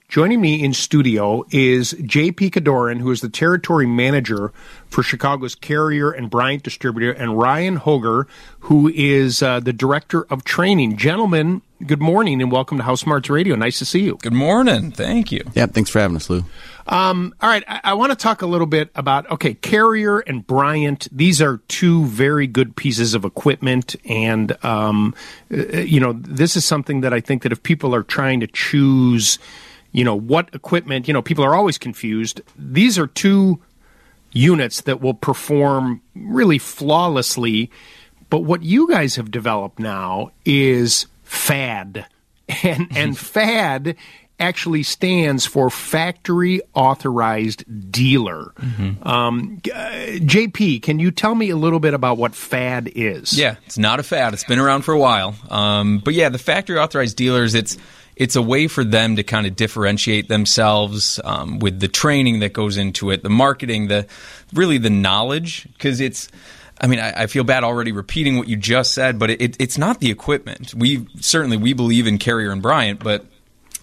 Joining me in studio is JP Kadoran, who is the territory manager for Chicago's Carrier and Bryant distributor, and Ryan Hoger, who is uh, the director of training. Gentlemen, good morning and welcome to House Smarts Radio. Nice to see you. Good morning. Thank you. Yeah, thanks for having us, Lou. Um, all right, I, I want to talk a little bit about okay, Carrier and Bryant. These are two very good pieces of equipment, and um, uh, you know, this is something that I think that if people are trying to choose, you know, what equipment, you know, people are always confused. These are two units that will perform really flawlessly. But what you guys have developed now is FAD. And, and FAD actually stands for factory authorized dealer. Mm-hmm. Um, uh, JP, can you tell me a little bit about what FAD is? Yeah, it's not a fad. It's been around for a while. Um, but yeah, the factory authorized dealers, it's it's a way for them to kind of differentiate themselves um, with the training that goes into it, the marketing, the really the knowledge, because it's. I mean, I, I, feel bad already repeating what you just said, but it, it, it's not the equipment. We certainly we believe in Carrier and Bryant, but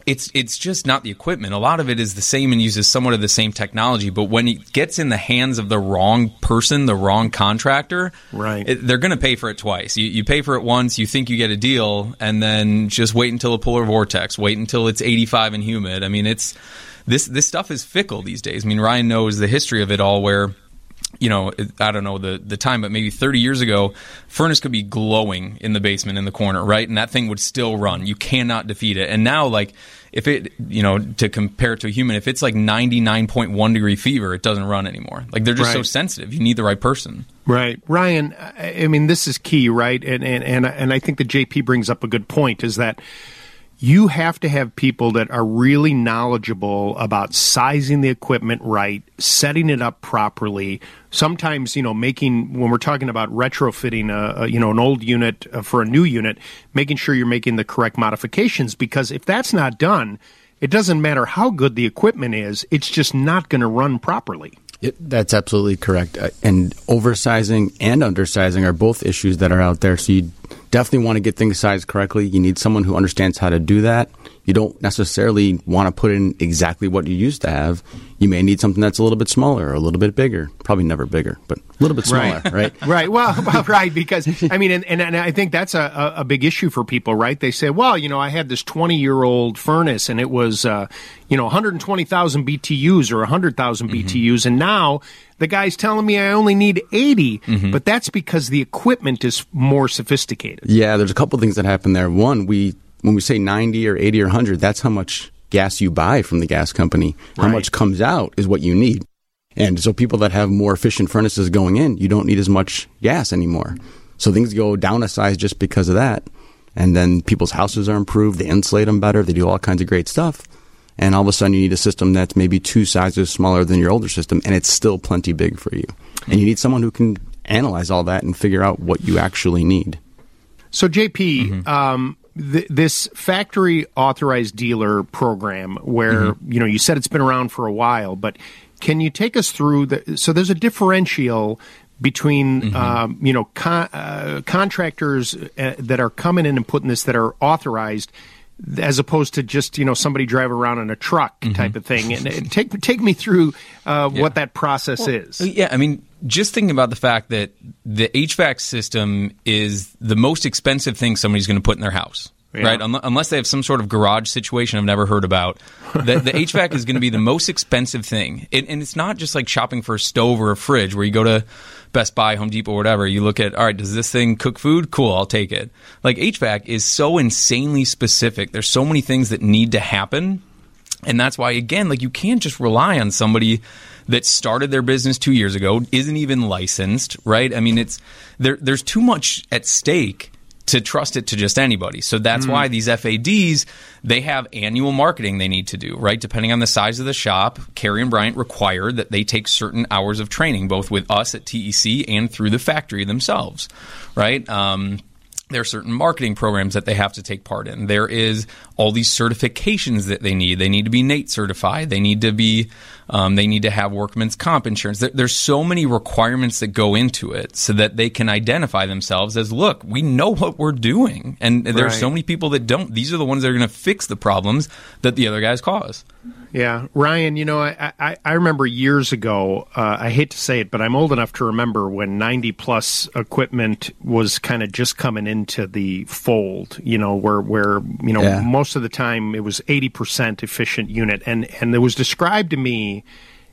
it's it's just not the equipment. A lot of it is the same and uses somewhat of the same technology, but when it gets in the hands of the wrong person, the wrong contractor, right, it, they're going to pay for it twice. You, you pay for it once, you think you get a deal, and then just wait until a polar vortex, wait until it's 85 and humid. I mean, it's this this stuff is fickle these days. I mean, Ryan knows the history of it all, where you know, I don't know the, the time, but maybe 30 years ago, furnace could be glowing in the basement in the corner, right? And that thing would still run. You cannot defeat it. And now, like, if it, you know, to compare it to a human, if it's like 99.1 degree fever, it doesn't run anymore. Like, they're just right. so sensitive. You need the right person. Right. Ryan, I mean, this is key, right? And, and, and, and I think that JP brings up a good point is that you have to have people that are really knowledgeable about sizing the equipment right, setting it up properly. Sometimes, you know, making when we're talking about retrofitting a, a you know an old unit uh, for a new unit, making sure you're making the correct modifications because if that's not done, it doesn't matter how good the equipment is, it's just not going to run properly. That's absolutely correct. Uh, and oversizing and undersizing are both issues that are out there. So you definitely want to get things sized correctly. You need someone who understands how to do that. You don't necessarily want to put in exactly what you used to have. You may need something that's a little bit smaller or a little bit bigger. Probably never bigger, but a little bit smaller, right? Right. right. Well, right. Because I mean, and, and, and, I think that's a, a big issue for people, right? They say, well, you know, I had this 20 year old furnace and it was, uh, you know, 120,000 BTUs or 100,000 mm-hmm. BTUs, and now the guy's telling me I only need 80, mm-hmm. but that's because the equipment is more sophisticated. Yeah, there's a couple things that happen there. One, we when we say 90 or 80 or 100, that's how much gas you buy from the gas company. How much comes out is what you need. And so people that have more efficient furnaces going in, you don't need as much gas anymore. So things go down a size just because of that. And then people's houses are improved, they insulate them better, they do all kinds of great stuff. And all of a sudden you need a system that's maybe two sizes smaller than your older system and it's still plenty big for you. And you need someone who can analyze all that and figure out what you actually need. So JP, mm-hmm. um, th- this factory authorized dealer program, where mm-hmm. you know you said it's been around for a while, but can you take us through the? So there's a differential between mm-hmm. um, you know con- uh, contractors uh, that are coming in and putting this that are authorized as opposed to just you know somebody drive around in a truck mm-hmm. type of thing and take take me through uh, yeah. what that process well, is yeah i mean just thinking about the fact that the HVAC system is the most expensive thing somebody's going to put in their house. Yeah. Right, unless they have some sort of garage situation I've never heard about, the, the HVAC is going to be the most expensive thing, it, and it's not just like shopping for a stove or a fridge where you go to Best Buy, Home Depot, whatever. You look at, all right, does this thing cook food? Cool, I'll take it. Like HVAC is so insanely specific. There's so many things that need to happen, and that's why again, like you can't just rely on somebody that started their business two years ago, isn't even licensed, right? I mean, it's there. There's too much at stake to trust it to just anybody. So that's mm. why these FADs they have annual marketing they need to do, right? Depending on the size of the shop, Carrier and Bryant require that they take certain hours of training, both with us at TEC and through the factory themselves, right? Um, there are certain marketing programs that they have to take part in. There is all these certifications that they need. They need to be NATE certified. They need to be um, they need to have workman's comp insurance. There, there's so many requirements that go into it so that they can identify themselves as, look, we know what we're doing. And there right. are so many people that don't. These are the ones that are going to fix the problems that the other guys cause. Yeah, Ryan. You know, I I, I remember years ago. Uh, I hate to say it, but I'm old enough to remember when 90 plus equipment was kind of just coming into the fold. You know, where where you know yeah. most of the time it was 80 percent efficient unit, and and it was described to me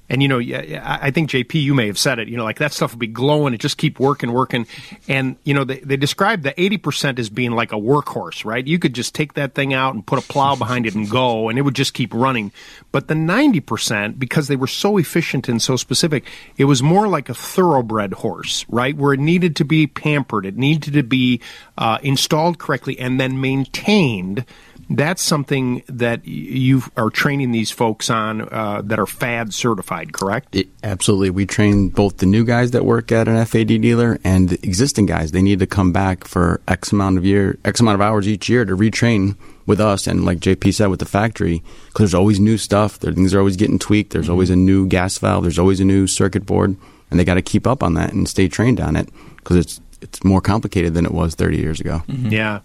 And you know, I think JP, you may have said it. You know, like that stuff will be glowing. It just keep working, working. And you know, they, they describe the eighty percent as being like a workhorse, right? You could just take that thing out and put a plow behind it and go, and it would just keep running. But the ninety percent, because they were so efficient and so specific, it was more like a thoroughbred horse, right? Where it needed to be pampered, it needed to be uh, installed correctly, and then maintained that's something that you are training these folks on uh, that are FAD certified, correct? It, absolutely. We train both the new guys that work at an FAD dealer and the existing guys. They need to come back for X amount of year, X amount of hours each year to retrain with us. And like JP said, with the factory, because there's always new stuff. There, things are always getting tweaked. There's mm-hmm. always a new gas valve. There's always a new circuit board, and they got to keep up on that and stay trained on it because it's it's more complicated than it was 30 years ago. Mm-hmm. Yeah.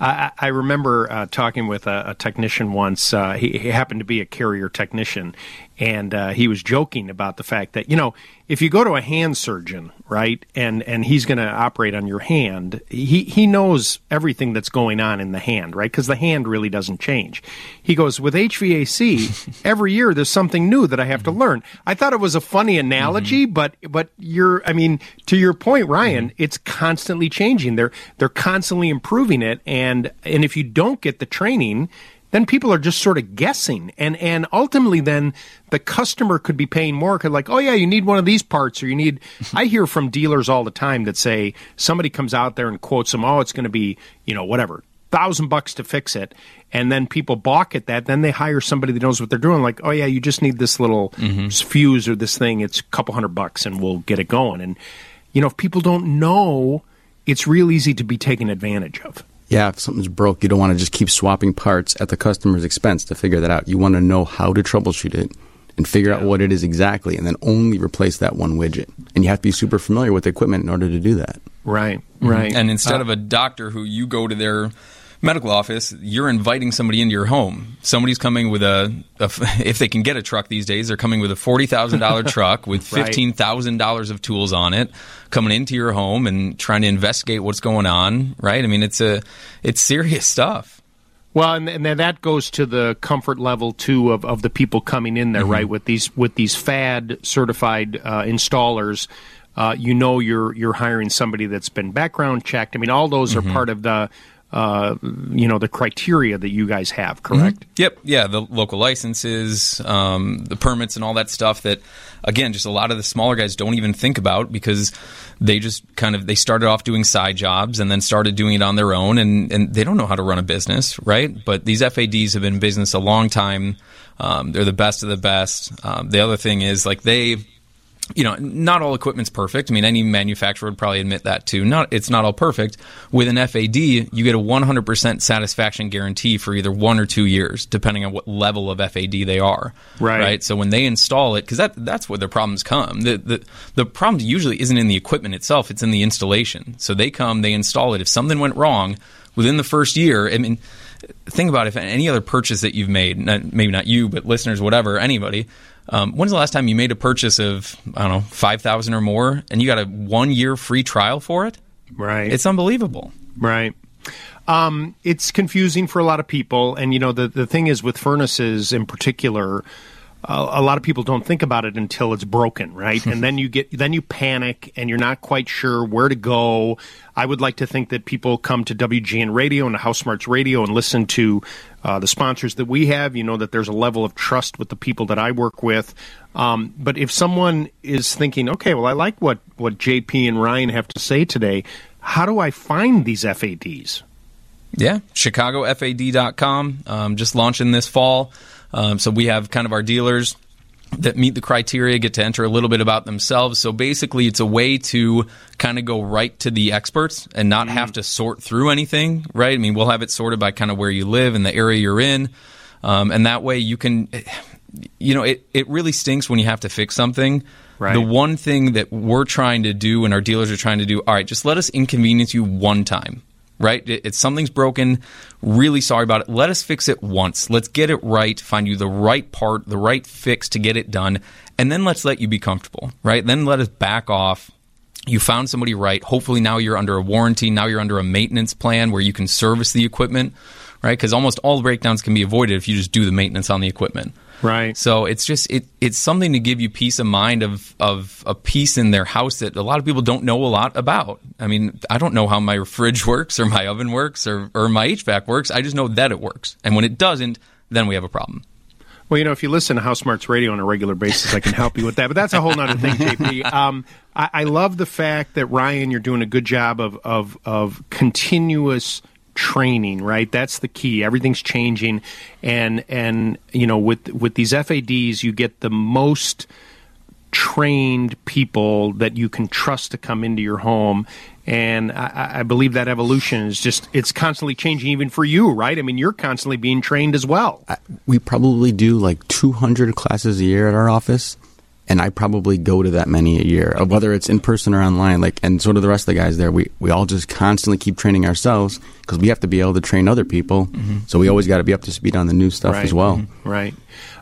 I, I remember uh, talking with a, a technician once. Uh, he, he, happened to be a carrier technician, and uh, he was joking about the fact that you know if you go to a hand surgeon, right, and and he's going to operate on your hand, he he knows everything that's going on in the hand, right? Because the hand really doesn't change. He goes with HVAC every year. There's something new that I have to learn. I thought it was a funny analogy, mm-hmm. but but you're, I mean, to your point, Ryan, mm-hmm. it's constantly changing. They're they're constantly improving it, and and if you don't get the training then people are just sort of guessing. And and ultimately then the customer could be paying more cause like oh yeah you need one of these parts or you need i hear from dealers all the time that say somebody comes out there and quotes them oh it's going to be you know whatever thousand bucks to fix it. And then people balk at that then they hire somebody that knows what they're doing like oh yeah you just need this little mm-hmm. fuse or this thing it's a couple hundred bucks and we'll get it going. And you know if people don't know it's real easy to be taken advantage of yeah, if something's broke, you don't want to just keep swapping parts at the customer's expense to figure that out. You want to know how to troubleshoot it and figure yeah. out what it is exactly, and then only replace that one widget. And you have to be super familiar with the equipment in order to do that. Right, right. And instead uh, of a doctor who you go to their medical office, you're inviting somebody into your home. Somebody's coming with a, a if they can get a truck these days, they're coming with a forty thousand dollar truck with fifteen thousand dollars of tools on it, coming into your home and trying to investigate what's going on. Right? I mean, it's a it's serious stuff. Well, and, and then that goes to the comfort level too of, of the people coming in there, mm-hmm. right? With these with these FAD certified uh, installers. Uh, you know you're you're hiring somebody that's been background checked. I mean, all those mm-hmm. are part of the uh, you know the criteria that you guys have, correct? Mm-hmm. Yep, yeah, the local licenses, um, the permits, and all that stuff. That again, just a lot of the smaller guys don't even think about because they just kind of they started off doing side jobs and then started doing it on their own, and and they don't know how to run a business, right? But these FADs have been in business a long time. Um, they're the best of the best. Um, the other thing is like they you know, not all equipment's perfect. I mean, any manufacturer would probably admit that too. Not it's not all perfect. With an FAD, you get a 100% satisfaction guarantee for either one or two years, depending on what level of FAD they are. Right. Right. So when they install it, because that that's where the problems come. The, the the problem usually isn't in the equipment itself; it's in the installation. So they come, they install it. If something went wrong within the first year, I mean think about if any other purchase that you've made, maybe not you, but listeners, whatever, anybody, um, when's the last time you made a purchase of I don't know five thousand or more, and you got a one year free trial for it? Right. It's unbelievable. Right. Um, it's confusing for a lot of people, and you know the the thing is with furnaces in particular a lot of people don't think about it until it's broken, right? and then you get then you panic and you're not quite sure where to go. I would like to think that people come to WGN Radio and House Smarts Radio and listen to uh, the sponsors that we have. You know that there's a level of trust with the people that I work with. Um, but if someone is thinking, okay, well, I like what what JP and Ryan have to say today. How do I find these FADs? Yeah, ChicagoFAD.com. Um, just launching this fall. Um, so we have kind of our dealers that meet the criteria get to enter a little bit about themselves. So basically, it's a way to kind of go right to the experts and not mm. have to sort through anything, right? I mean, we'll have it sorted by kind of where you live and the area you're in. Um, and that way you can, you know, it, it really stinks when you have to fix something. Right. The one thing that we're trying to do and our dealers are trying to do, all right, just let us inconvenience you one time right? It's something's broken. Really sorry about it. Let us fix it once. Let's get it right. Find you the right part, the right fix to get it done, and then let's let you be comfortable, right? Then let us back off. You found somebody right. Hopefully now you're under a warranty. Now you're under a maintenance plan where you can service the equipment, right? Because almost all breakdowns can be avoided if you just do the maintenance on the equipment. Right. So it's just it it's something to give you peace of mind of of a peace in their house that a lot of people don't know a lot about. I mean, I don't know how my fridge works or my oven works or or my HVAC works. I just know that it works. And when it doesn't, then we have a problem. Well, you know, if you listen to House Smarts Radio on a regular basis, I can help you with that. But that's a whole other thing, JP. Um, I, I, love the fact that Ryan, you're doing a good job of of, of continuous training. Right, that's the key. Everything's changing, and and you know, with with these FADs, you get the most trained people that you can trust to come into your home. And I, I, believe that evolution is just it's constantly changing even for you right? I mean you're constantly being trained as well. We probably do like 200 classes a year at our office and i probably go to that many a year whether it's in person or online like and sort of the rest of the guys there we, we all just constantly keep training ourselves because we have to be able to train other people mm-hmm. so we always got to be up to speed on the new stuff right. as well mm-hmm. right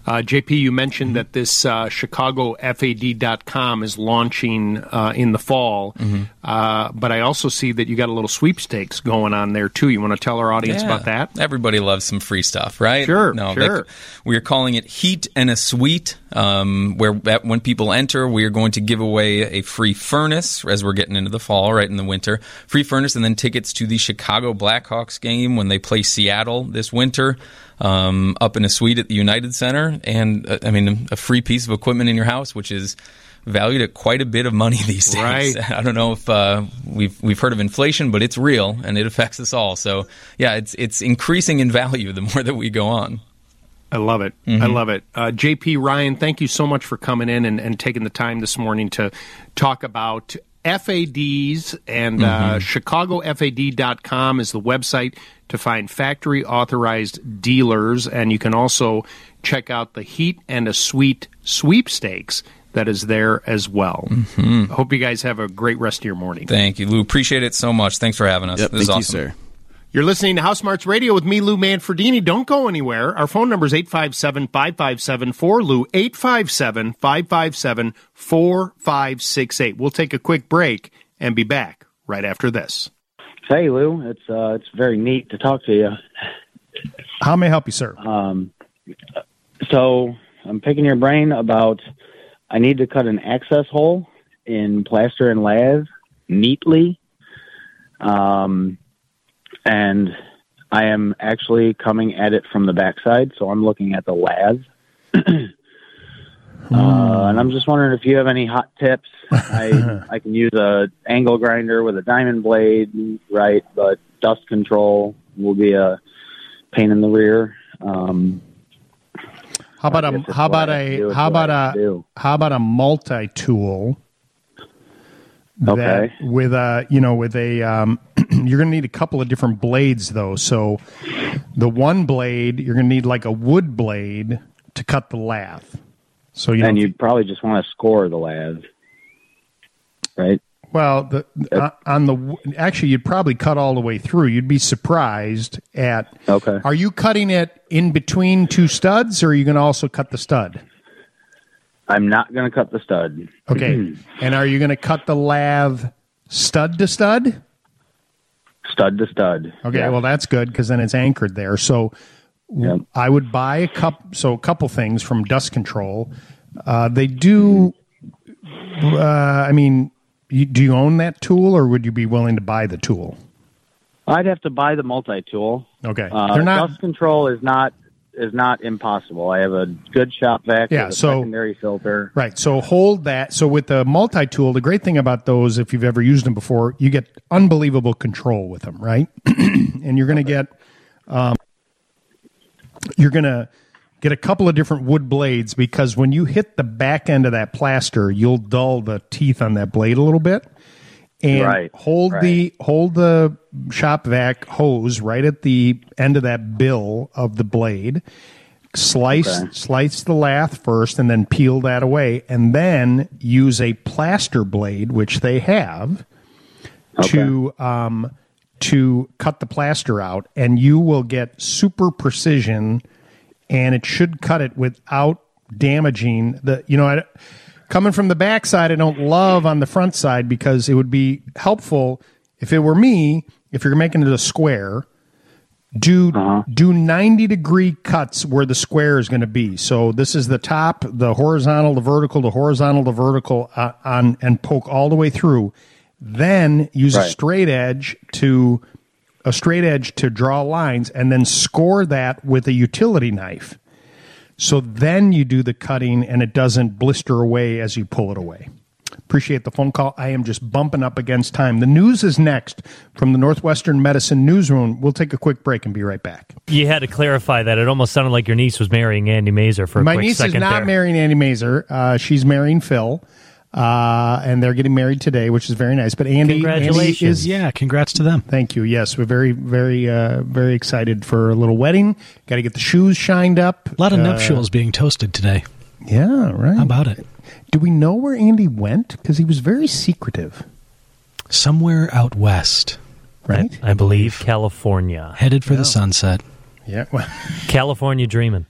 uh, JP, you mentioned mm-hmm. that this uh, ChicagoFAD.com is launching uh, in the fall, mm-hmm. Uh, but I also see that you got a little sweepstakes going on there too. You want to tell our audience yeah. about that? Everybody loves some free stuff, right? Sure, no, sure. we are calling it Heat and a Suite, um, where when people enter, we are going to give away a free furnace as we're getting into the fall, right in the winter. Free furnace, and then tickets to the Chicago Blackhawks game when they play Seattle this winter um, up in a suite at the United Center, and uh, I mean a free piece of equipment in your house, which is valued at quite a bit of money these days. Right. I don't know if uh, we've we've heard of inflation, but it's real and it affects us all. So yeah, it's it's increasing in value the more that we go on. I love it. Mm-hmm. I love it. Uh, JP Ryan, thank you so much for coming in and, and taking the time this morning to talk about FADs and uh, mm-hmm. uh, ChicagoFAD.com is the website to find factory authorized dealers. And you can also check out the Heat and a Suite sweepstakes that is there as well. Mm-hmm. Hope you guys have a great rest of your morning. Thank you, Lou. Appreciate it so much. Thanks for having us. Yep, this is awesome. you, sir. You're listening to House Smarts Radio with me, Lou Manfredini. Don't go anywhere. Our phone number is 857 557 4Lou, 857 557 4568. We'll take a quick break and be back right after this. Hey, Lou. It's, uh, it's very neat to talk to you. How may I help you, sir? Um, so I'm picking your brain about I need to cut an access hole in plaster and lath neatly. Um, and I am actually coming at it from the backside, so I'm looking at the lath. Uh, and I'm just wondering if you have any hot tips. I I can use a angle grinder with a diamond blade, right? But dust control will be a pain in the rear. Um, how about a how about a how about a how about a multi tool? Okay. with a you know with a um, you're going to need a couple of different blades though. So the one blade you're going to need like a wood blade to cut the lath. So you and you'd probably just want to score the lath, right? Well, the, uh, on the actually, you'd probably cut all the way through. You'd be surprised at. Okay. Are you cutting it in between two studs, or are you going to also cut the stud? I'm not going to cut the stud. Okay. and are you going to cut the lath stud to stud? Stud to stud. Okay. yeah. Well, that's good because then it's anchored there. So. I would buy a cup. So a couple things from Dust Control. Uh, they do. Uh, I mean, you, do you own that tool, or would you be willing to buy the tool? I'd have to buy the multi tool. Okay. Uh, not. dust control is not is not impossible. I have a good shop vac Yeah, so- secondary filter. Right. So hold that. So with the multi tool, the great thing about those, if you've ever used them before, you get unbelievable control with them, right? and you're going to get, um, you're going to get a couple of different wood blades because when you hit the back end of that plaster, you'll dull the teeth on that blade a little bit. And Right, hold the hold the shop vac hose right at the end of that bill of the blade. Slice Okay. slice the lath first and then peel that away and then use a plaster blade which they have to um, to cut the plaster out and you will get super precision and it should cut it without damaging the you know I, coming from the back side I don't love on the front side because it would be helpful if it were me if you're making it a square do do 90 degree cuts where the square is going to be. So this is the top the horizontal the vertical the horizontal the vertical uh, on and poke all the way through. Then use a straight edge to a straight edge to draw lines and then score that with a utility knife so then you do the cutting and it doesn't blister away as you pull it away Appreciate the phone call. I am just bumping up against time. The news is next from the Northwestern Medicine Newsroom. We'll take a quick break and be right back. You had to clarify that. It almost sounded like your niece was marrying Andy Masur for a My quick niece second is not there. marrying Andy Masur. Uh, she's marrying Phil, uh, and they're getting married today, which is very nice. But Andy, Andy is yeah, congrats to them. Thank you. Yes, we're very, very, uh, very excited for a little wedding. Got to get the shoes shined up. A lot of Uh, nuptials being toasted today. Yeah, right. How about it? Do we know where Andy went? Because he was very secretive. Somewhere out west. Right? I believe California. Headed for Yeah. the sunset. Yeah. Well, California dreaming.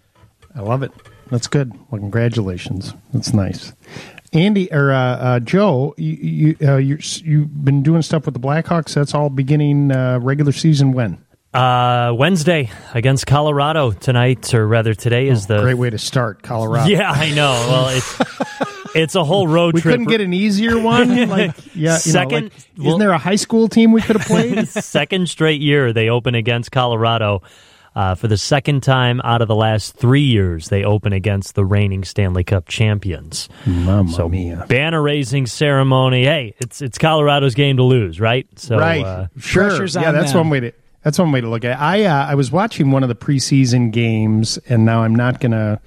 I love it. That's good. Well, congratulations. That's nice. Andy or uh, uh, Joe, you, you uh, you you've been doing stuff with the Blackhawks. That's all beginning uh, regular season when? Uh, Wednesday against Colorado tonight, or rather today is the Great way to start, Colorado. Yeah, I know. Well, it's it's a whole road We trip. We couldn't get an easier one. Like, yeah, you know, Second- like, isn't there a high school team we could have played? second straight year they open against Colorado. Uh, for the second time out of the last three years, they open against the reigning Stanley Cup champions. Mamma so mia. banner raising ceremony. Hey, it's it's Colorado's game to lose, right? So right. uh, sure. pressure's yeah, on that's them. one way to that's one way to look at it. I uh, I was watching one of the preseason games, and now I'm not going to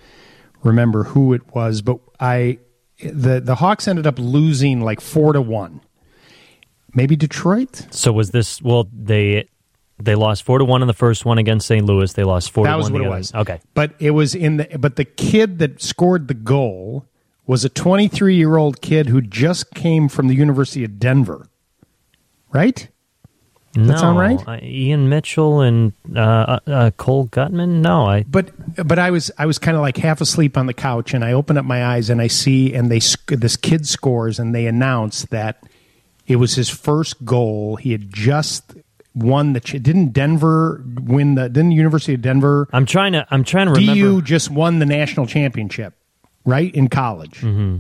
remember who it was, but I the the Hawks ended up losing like four to one. Maybe Detroit. So was this? Well, they they lost four to one in the first one against St. Louis. They lost four that to was one. what the it was. Okay. but it was in the but the kid that scored the goal was a 23 year old kid who just came from the University of Denver. Right? Does no, that sound right? Uh, Ian Mitchell and uh, uh, uh, Cole Guttman. No, I. But but I was I was kind of like half asleep on the couch, and I open up my eyes and I see and they sc- this kid scores, and they announce that it was his first goal. He had just won the. Ch- didn't Denver win the? Didn't the University of Denver? I'm trying to. I'm trying to remember. DU just won the national championship, right in college. Mm-hmm.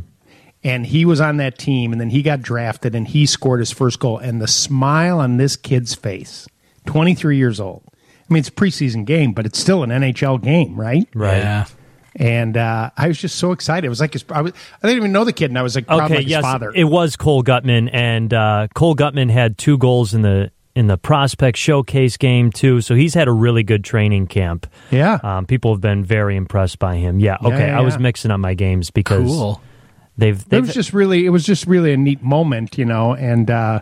And he was on that team, and then he got drafted, and he scored his first goal. And the smile on this kid's face, twenty three years old. I mean, it's a preseason game, but it's still an NHL game, right? Right. Yeah. And uh, I was just so excited. It was like his, I, was, I didn't even know the kid, and I was like, Okay, like his yes, father. it was Cole Guttman, and uh, Cole Guttman had two goals in the in the prospect showcase game too. So he's had a really good training camp. Yeah, um, people have been very impressed by him. Yeah, Yeah, okay, yeah, I was yeah. mixing up my games because Cool. they've it they've was just really, it was just really a neat moment, you know, and uh,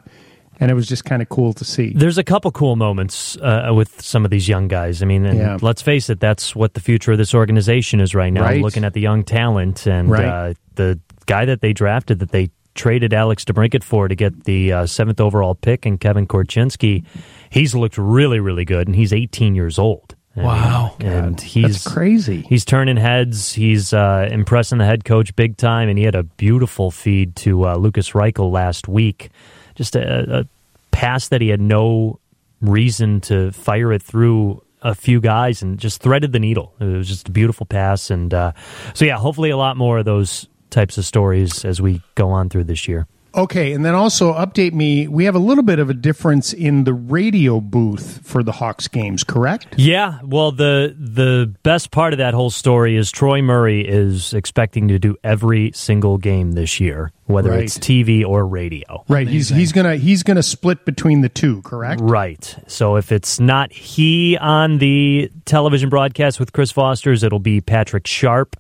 and it was just kind of cool to see. There's a couple cool moments uh, with some of these young guys. I mean, and Yeah. let's face it, that's what the future of this organization is right now. Right. Looking at the young talent and Right. uh, the guy that they drafted, that they traded Alex DeBrincat for to get the uh, seventh overall pick, and Kevin Korchinski, he's looked really, really good, and he's 18 years old. Mean, Wow. and he's That's crazy. He's turning heads. He's uh, impressing the head coach big time, and he had a beautiful feed to uh, Lukas Reichel last week. Just a, a pass that he had no reason to fire it through a few guys, and just threaded the needle. It was just a beautiful pass, and uh, so yeah, hopefully a lot more of those types of stories as we go on through this year. Okay, and then also update me. We have a little bit of a difference in the radio booth for the Hawks games, correct? Yeah, well, the the best part of that whole story is Troy Murray is expecting to do every single game this year, whether Right. it's TV or radio. Right. He's he's gonna he's gonna split between the two, correct? Right. So if it's not he on the television broadcast with Chris Vosters, it'll be Patrick Sharp.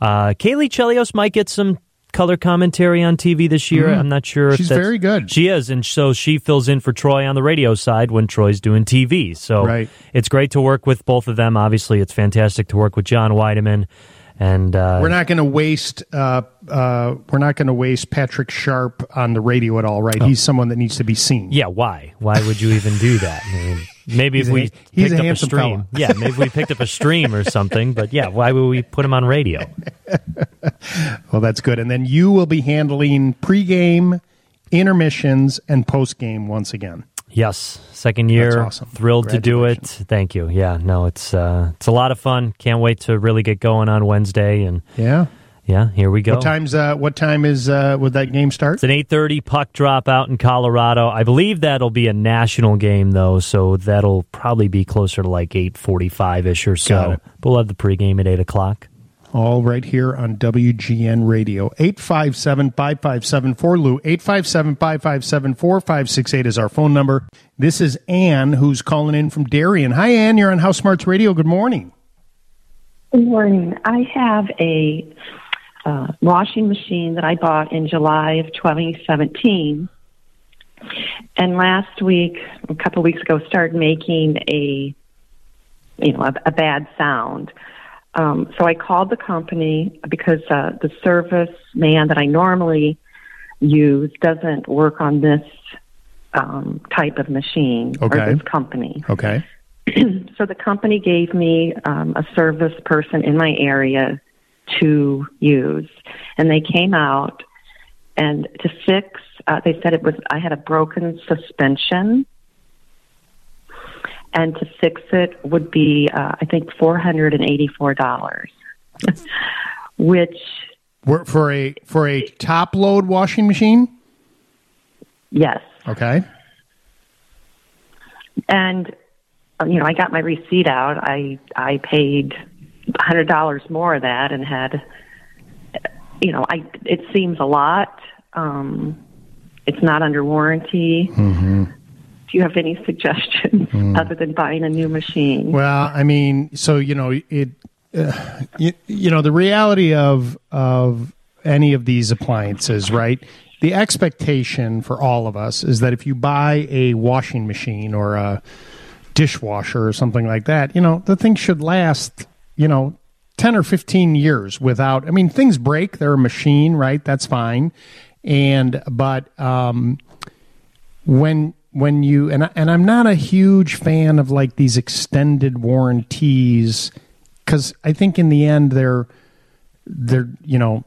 Uh, Caley Chelios might get some color commentary on TV this year. Mhm. I'm not sure. if She's very good. She is, and so she fills in for Troy on the radio side when Troy's doing TV. So Right. it's great to work with both of them. Obviously, it's fantastic to work with John Wiedeman. And uh, We're not going to waste. Uh, uh, we're not going to waste Patrick Sharp on the radio at all, right? He's someone that needs to be seen. Yeah, why? Why would you even do that? I mean, maybe He's if a- we he's picked a up a stream, fella. yeah, maybe we picked up a stream or something. But yeah, why would we put him on radio? Well, that's good. And then you will be handling pregame, intermissions, and postgame once again. Yes, second year. That's awesome. Thrilled to do it. Thank you. Yeah, no, it's uh, it's a lot of fun. Can't wait to really get going on Wednesday. And Yeah. yeah, here we go. What time's uh, what time is uh, would that game start? It's an eight thirty puck drop out in Colorado. I believe that'll be a national game though, so that'll probably be closer to like eight forty five ish or so. But we'll have the pregame at eight o'clock. All right here on WGN Radio. 857 557 for Lou. 857 557 4568 is our phone number. This is Ann who's calling in from Darien. Hi, Ann. You're on House Smarts Radio. Good morning. Good morning. I have a uh, washing machine that I bought in July of 2017. And last week, a couple weeks ago, started making a, you know, a, a bad sound. Um, so I called the company because uh, the service man that I normally use doesn't work on this um, type of machine Okay. or this company. Okay. so the company gave me um, a service person in my area to use, and they came out and to fix. Uh, they said it was I had a broken suspension, and to fix it would be uh, I think four hundred and eighty four dollars, which for a for a top load washing machine? yes, Okay. and you know I got my receipt out. I I paid a hundred dollars more of that and had you know I it seems a lot. Um, it's not under warranty. Mm-hmm. Do you have any suggestions other than buying a new machine? Well, I mean, so you know, it, uh, you, you know, the reality of of any of these appliances, right? The expectation for all of us is that if you buy a washing machine or a dishwasher or something like that, you know, the thing should last, you know, 10 or 15 years without I mean, things break, they're a machine, right? That's fine. And but um when when you and I, and I'm not a huge fan of like these extended warranties cuz I think in the end they're they're you know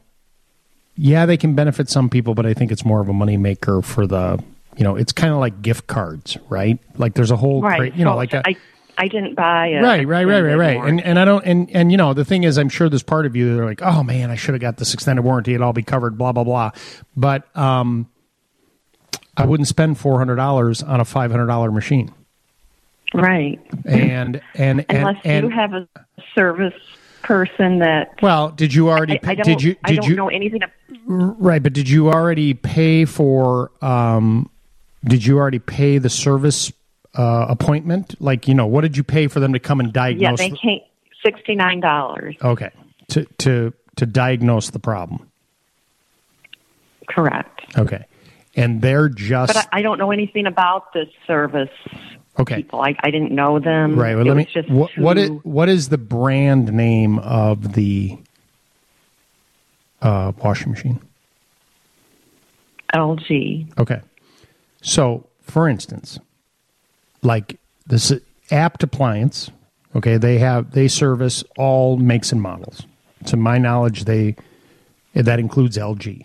yeah they can benefit some people but I think it's more of a moneymaker for the you know it's kind of like gift cards right like there's a whole right. cra- you know so like a, I I didn't buy a right, right, right, right, right. warranty. And and I don't and and you know the thing is, I'm sure there's part of you that are like, oh man, I should have got this extended warranty. It'd all be covered. Blah blah blah. But um, I wouldn't spend four hundred dollars on a five hundred dollar machine. Right. And and Unless and, you have a service person that well, did you already? Pay, I don't, did you? I Did don't you? know anything. Right, but did you already pay for? Um, did you already pay the service uh, appointment? Like you know, what did you pay for them to come and diagnose yeah, they came sixty nine dollars. okay, to to to diagnose the problem. Correct. Okay. And they're just But I, I don't know anything about this service okay. people. I, I didn't know them. Right. Well, let me. just What what, is, what is the brand name of the uh, washing machine? LG. Okay. So, for instance, like this Abt appliance, okay, they have they service all makes and models. To my knowledge, they that includes LG.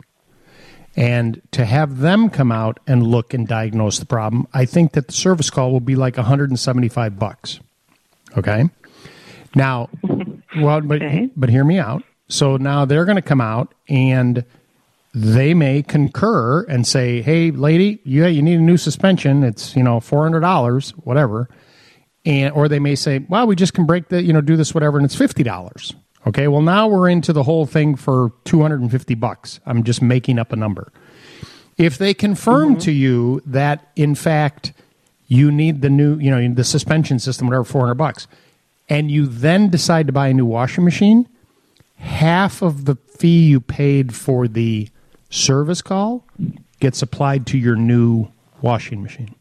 And to have them come out and look and diagnose the problem, I think that the service call will be like 175 bucks. Okay? Now, well, but but hear me out. So now they're going to come out and they may concur and say, "Hey, lady, yeah, you need a new suspension. It's you know four hundred dollars, whatever." And or they may say, "Well, we just can break the you know do this whatever, and it's fifty dollars." Okay, well now we're into the whole thing for two hundred and fifty bucks. I'm just making up a number. If they confirm mm-hmm. to you that in fact you need the new you know the suspension system, whatever, four hundred bucks, and you then decide to buy a new washing machine, half of the fee you paid for the service call gets applied to your new washing machine.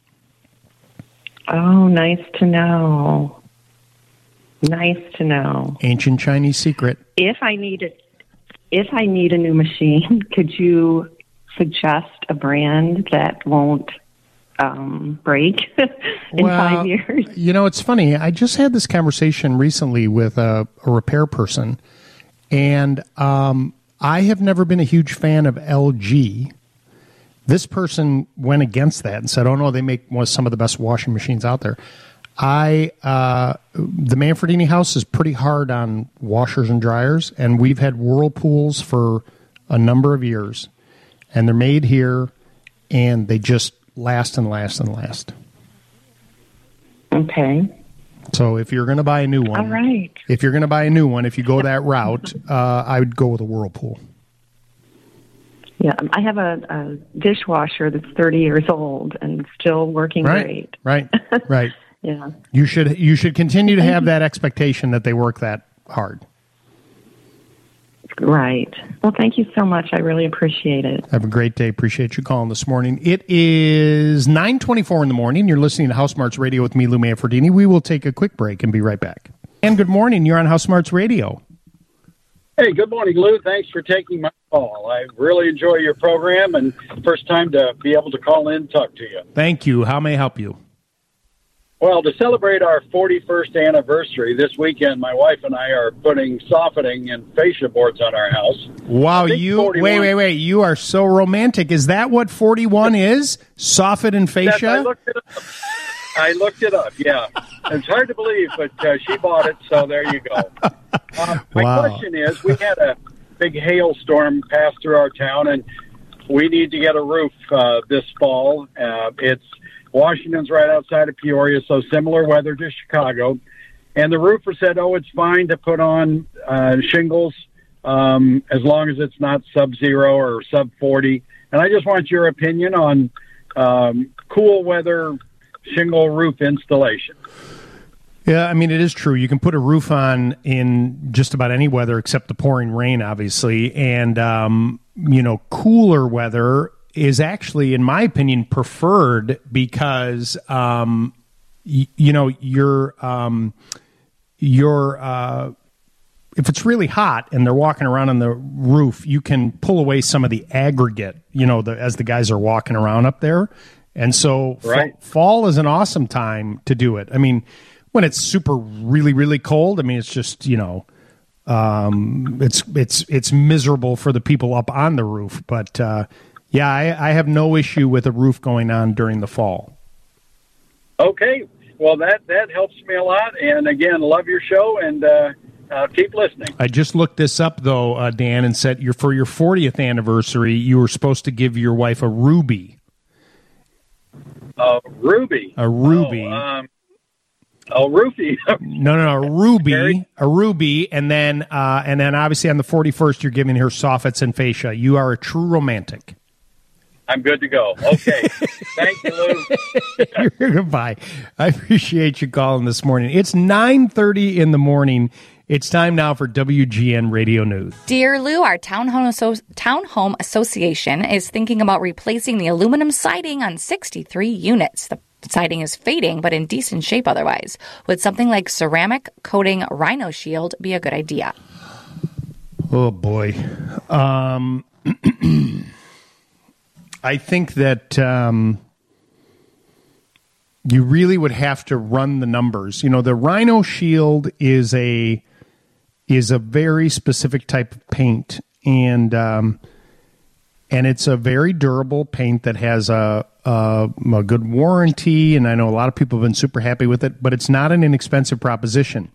Oh, nice to know. Nice to know. Ancient Chinese secret. If I need a, if I need a new machine, could you suggest a brand that won't um, break in Well, five years? You know, it's funny. I just had this conversation recently with a, a repair person, and um, I have never been a huge fan of LG This person went against that and said, "Oh no, they make some of the best washing machines out there." I uh, the Manfredini house is pretty hard on washers and dryers, and we've had whirlpools for a number of years, and they're made here, and they just last and last and last. Okay. So if you're going to buy a new one, All right. if you're going to buy a new one, if you go that route, uh, I would go with a whirlpool. Yeah, I have a, a dishwasher that's 30 years old and still working Right, great. right, right. Yeah. You should you should continue to have that expectation that they work that hard. Right. Well, thank you so much. I really appreciate it. Have a great day. Appreciate you calling this morning. It is 924 in the morning. You're listening to House Smarts Radio with me, Lou Manfredini. We will take a quick break and be right back. And good morning. You're on House Smarts Radio. Hey, good morning, Lou. Thanks for taking my call. I really enjoy your program and first time to be able to call in and talk to you. Thank you. How may I help you? Well, to celebrate our 41st anniversary this weekend, my wife and I are putting softening and fascia boards on our house. Wow, you 41 wait, wait, wait. You are so romantic. Is that what 41 is? Soffit and Yes, I looked it up. I looked it up. Yeah, it's hard to believe, but uh, she bought it, so there you go. Um, my Wow. question is: We had a big hailstorm pass through our town, and we need to get a roof uh, this fall. Uh, it's Washington's right outside of Peoria, so similar weather to Chicago. And the roofer said, "Oh, it's fine to put on uh, shingles um, as long as it's not sub-zero or sub 40." And I just want your opinion on um, cool weather shingle roof installation. Yeah, I mean it is true. You can put a roof on in just about any weather except the pouring rain, obviously. And um, you know, cooler weather is actually, in my opinion, preferred because um, y- you know your um, your uh, if it's really hot and they're walking around on the roof, you can pull away some of the aggregate, you know, the, as the guys are walking around up there. And so Right. fall is an awesome time to do it. I mean, when it's super really really cold, I mean it's just, you know, um, it's it's it's miserable for the people up on the roof, but uh, yeah, I, I have no issue with a roof going on during the fall. Okay, well that that helps me a lot. And again, love your show and uh, uh, keep listening. I just looked this up though, uh, Dan, and said your for your 40th anniversary, you were supposed to give your wife a ruby. Uh, Ruby. A ruby. Oh, um, oh Ruby. No, no, no, a ruby, a ruby, and then uh, and then obviously on the 41st, you're giving her soffits and fascia. You are a true romantic. I'm good to go. Okay. Thank you, Lou. You're goodbye. I appreciate you calling this morning. It's 9:30 in the morning. It's time now for WGN Radio News. Dear Lou, our townhome, asso- townhome association is thinking about replacing the aluminum siding on 63 units. The siding is fading, but in decent shape otherwise. Would something like ceramic coating Rhino Shield be a good idea? Oh boy. Um, I think that um, you really would have to run the numbers. You know, the Rhino Shield is a is a very specific type of paint, and um, and it's a very durable paint that has a, a a good warranty. And I know a lot of people have been super happy with it, but it's not an inexpensive proposition.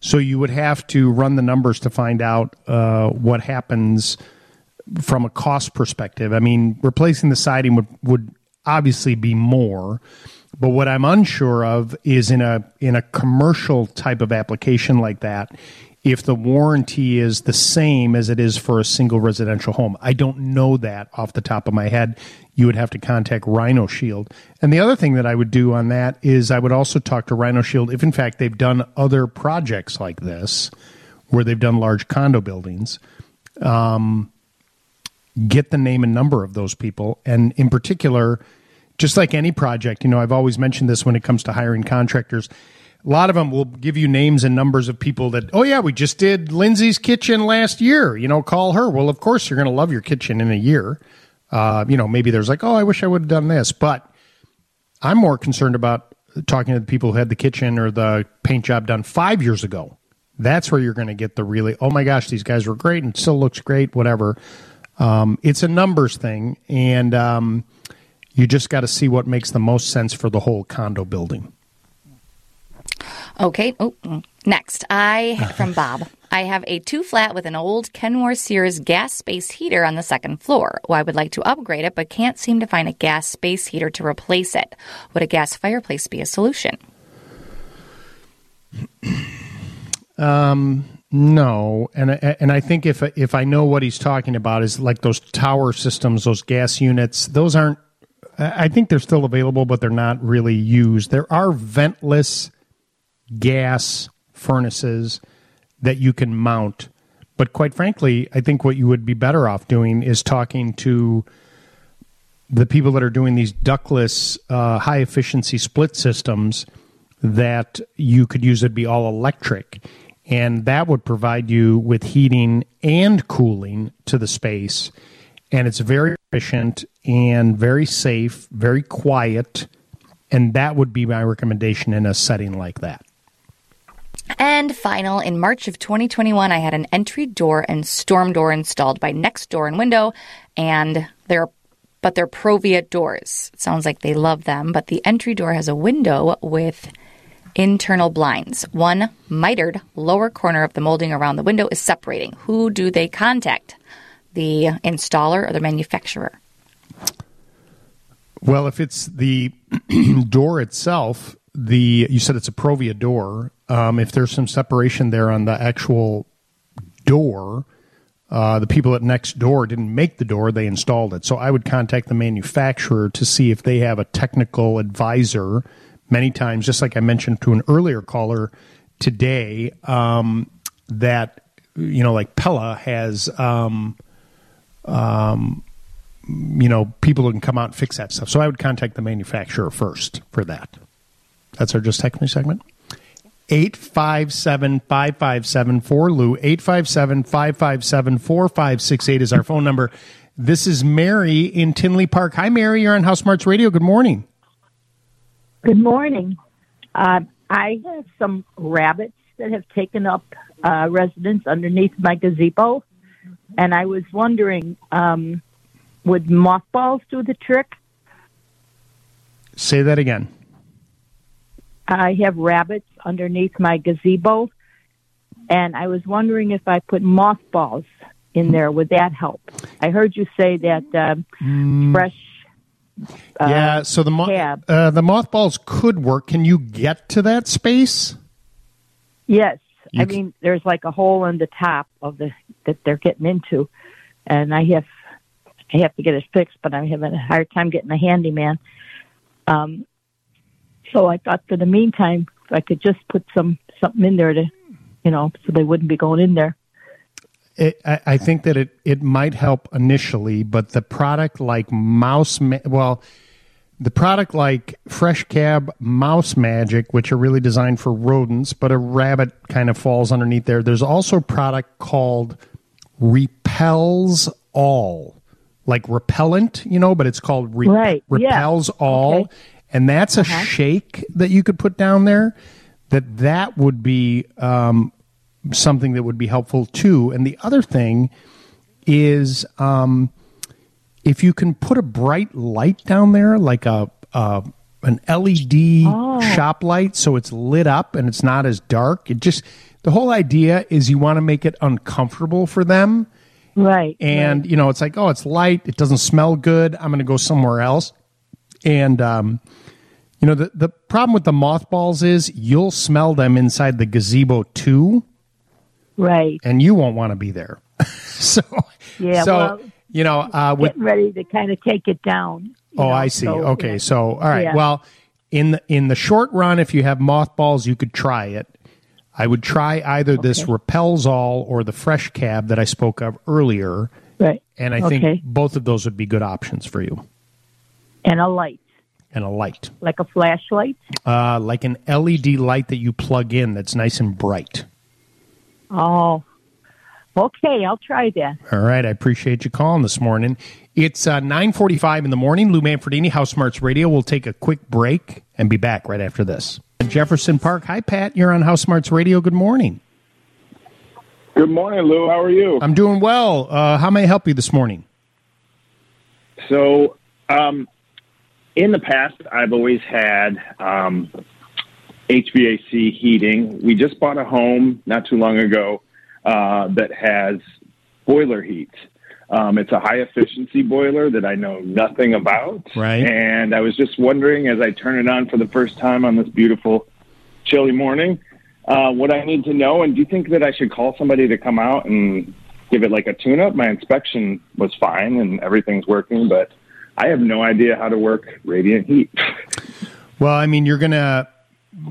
So you would have to run the numbers to find out uh, what happens from a cost perspective. I mean, replacing the siding would would obviously be more, but what I'm unsure of is in a in a commercial type of application like that, if the warranty is the same as it is for a single residential home. I don't know that off the top of my head. You would have to contact Rhino Shield. And the other thing that I would do on that is I would also talk to Rhino Shield if in fact they've done other projects like this where they've done large condo buildings. Um, get the name and number of those people. And in particular, just like any project, you know, I've always mentioned this when it comes to hiring contractors. A lot of them will give you names and numbers of people that, oh, yeah, we just did Lindsay's kitchen last year. You know, call her. Well, of course, you're going to love your kitchen in a year. Uh, you know, maybe there's like, oh, I wish I would have done this. But I'm more concerned about talking to the people who had the kitchen or the paint job done five years ago. That's where you're going to get the really, oh my gosh, these guys were great and still looks great, whatever. Um, it's a numbers thing, and um, you just got to see what makes the most sense for the whole condo building. Okay. Oh, mm. next, I from Bob. I have a two flat with an old Kenmore Sears gas space heater on the second floor. Well, I would like to upgrade it, but can't seem to find a gas space heater to replace it. Would a gas fireplace be a solution? Um, no, and and I think if if I know what he's talking about is like those tower systems, those gas units. Those aren't. I think they're still available, but they're not really used. There are ventless gas furnaces that you can mount, but quite frankly, I think what you would be better off doing is talking to the people that are doing these ductless uh, high efficiency split systems that you could use It'd be all electric and that would provide you with heating and cooling to the space. And it's very efficient and very safe very quiet. And that would be my recommendation in a setting like that. And final, in March of 2021, I had an entry door and storm door installed by Next Door and Window, and they're but they're Provia doors. It sounds like they love them, but the entry door has a window with internal blinds. One mitered lower corner of the molding around the window is separating. Who do they contact? The installer or the manufacturer? Well, if it's the door itself, the you said it's a Provia door. Um, if there's some separation there on the actual door, uh, the people at Next Door didn't make the door; they installed it. So I would contact the manufacturer to see if they have a technical advisor many times, just like I mentioned to an earlier caller today, um, that you know, like Pella has, um, um, you know, people who can come out and fix that stuff. So I would contact the manufacturer first for that. That's our just text me segment. 857 557 4 Lou. 857 557 4568 is our phone number. This is Mary in Tinley Park. Hi, Mary. You're on House Smarts Radio. Good morning. Good morning. Uh, I have some rabbits that have taken up uh, residence underneath my gazebo, and I was wondering, um, would mothballs do the trick? Say that again. I have rabbits underneath my gazebo, and I was wondering if I put mothballs in there, would that help? I heard you say that uh, Mm. fresh uh, yeah, so the mo- cab. uh, the mothballs could work. Can you get to that space? Yes, You I mean there's like a hole in the top of the that they're getting into, and I have I have to get it fixed, but I'm having a hard time getting a handyman. Um, so I thought for the meantime, if I could just put some something in there to, you know, so they wouldn't be going in there. It, I, I think that it, it might help initially, but the product like Mouse, Ma- well, the product like Fresh Cab Mouse Magic, which are really designed for rodents, but a rabbit kind of falls underneath there. There's also a product called Repels All, like repellent, you know, but it's called Re- Right, yeah. Repels All, Okay. and that's a shake that you could put down there. That that would be um, something that would be helpful too. And the other thing is um, if you can put a bright light down there, like a, a an LED Oh. shop light, so it's lit up and it's not as dark. It just the whole idea is you want to make it uncomfortable for them. Right. And you know, it's like, oh, it's light. It doesn't smell good. I'm going to go somewhere else. And um, you know, the the problem with the mothballs is you'll smell them inside the gazebo too, Right. and you won't want to be there. so Yeah. so well, you know, uh, with getting ready to kind of take it down. oh, know, I see. so, okay, yeah. so all right. Yeah. Well, in the in the short run, if you have mothballs, you could try it. I would try either this repels all or the fresh cab that I spoke of earlier. Right. And I think both of those would be good options for you. And a light, And a light, like a flashlight. uh, like an LED light that you plug in that's nice and bright. Oh. Okay, I'll try that. All right, I appreciate you calling this morning. It's uh, nine forty-five in the morning. Lou Manfredini, House Smarts Radio. We'll take a quick break and be back right after this. Jefferson Park. Hi, Pat. You're on House Smarts Radio. Good morning. Good morning, Lou. How are you? I'm doing well. Uh, how may I help you this morning? So, um, in the past, I've always had um, HVAC heating. We just bought a home not too long ago uh, that has boiler heat. Um, it's a high efficiency boiler that I know nothing about. Right. And I was just wondering as I turn it on for the first time on this beautiful chilly morning, uh, what I need to know. And do you think that I should call somebody to come out and give it like a tune up? My inspection was fine and everything's working, but I have no idea how to work radiant heat. Well, I mean, you're gonna.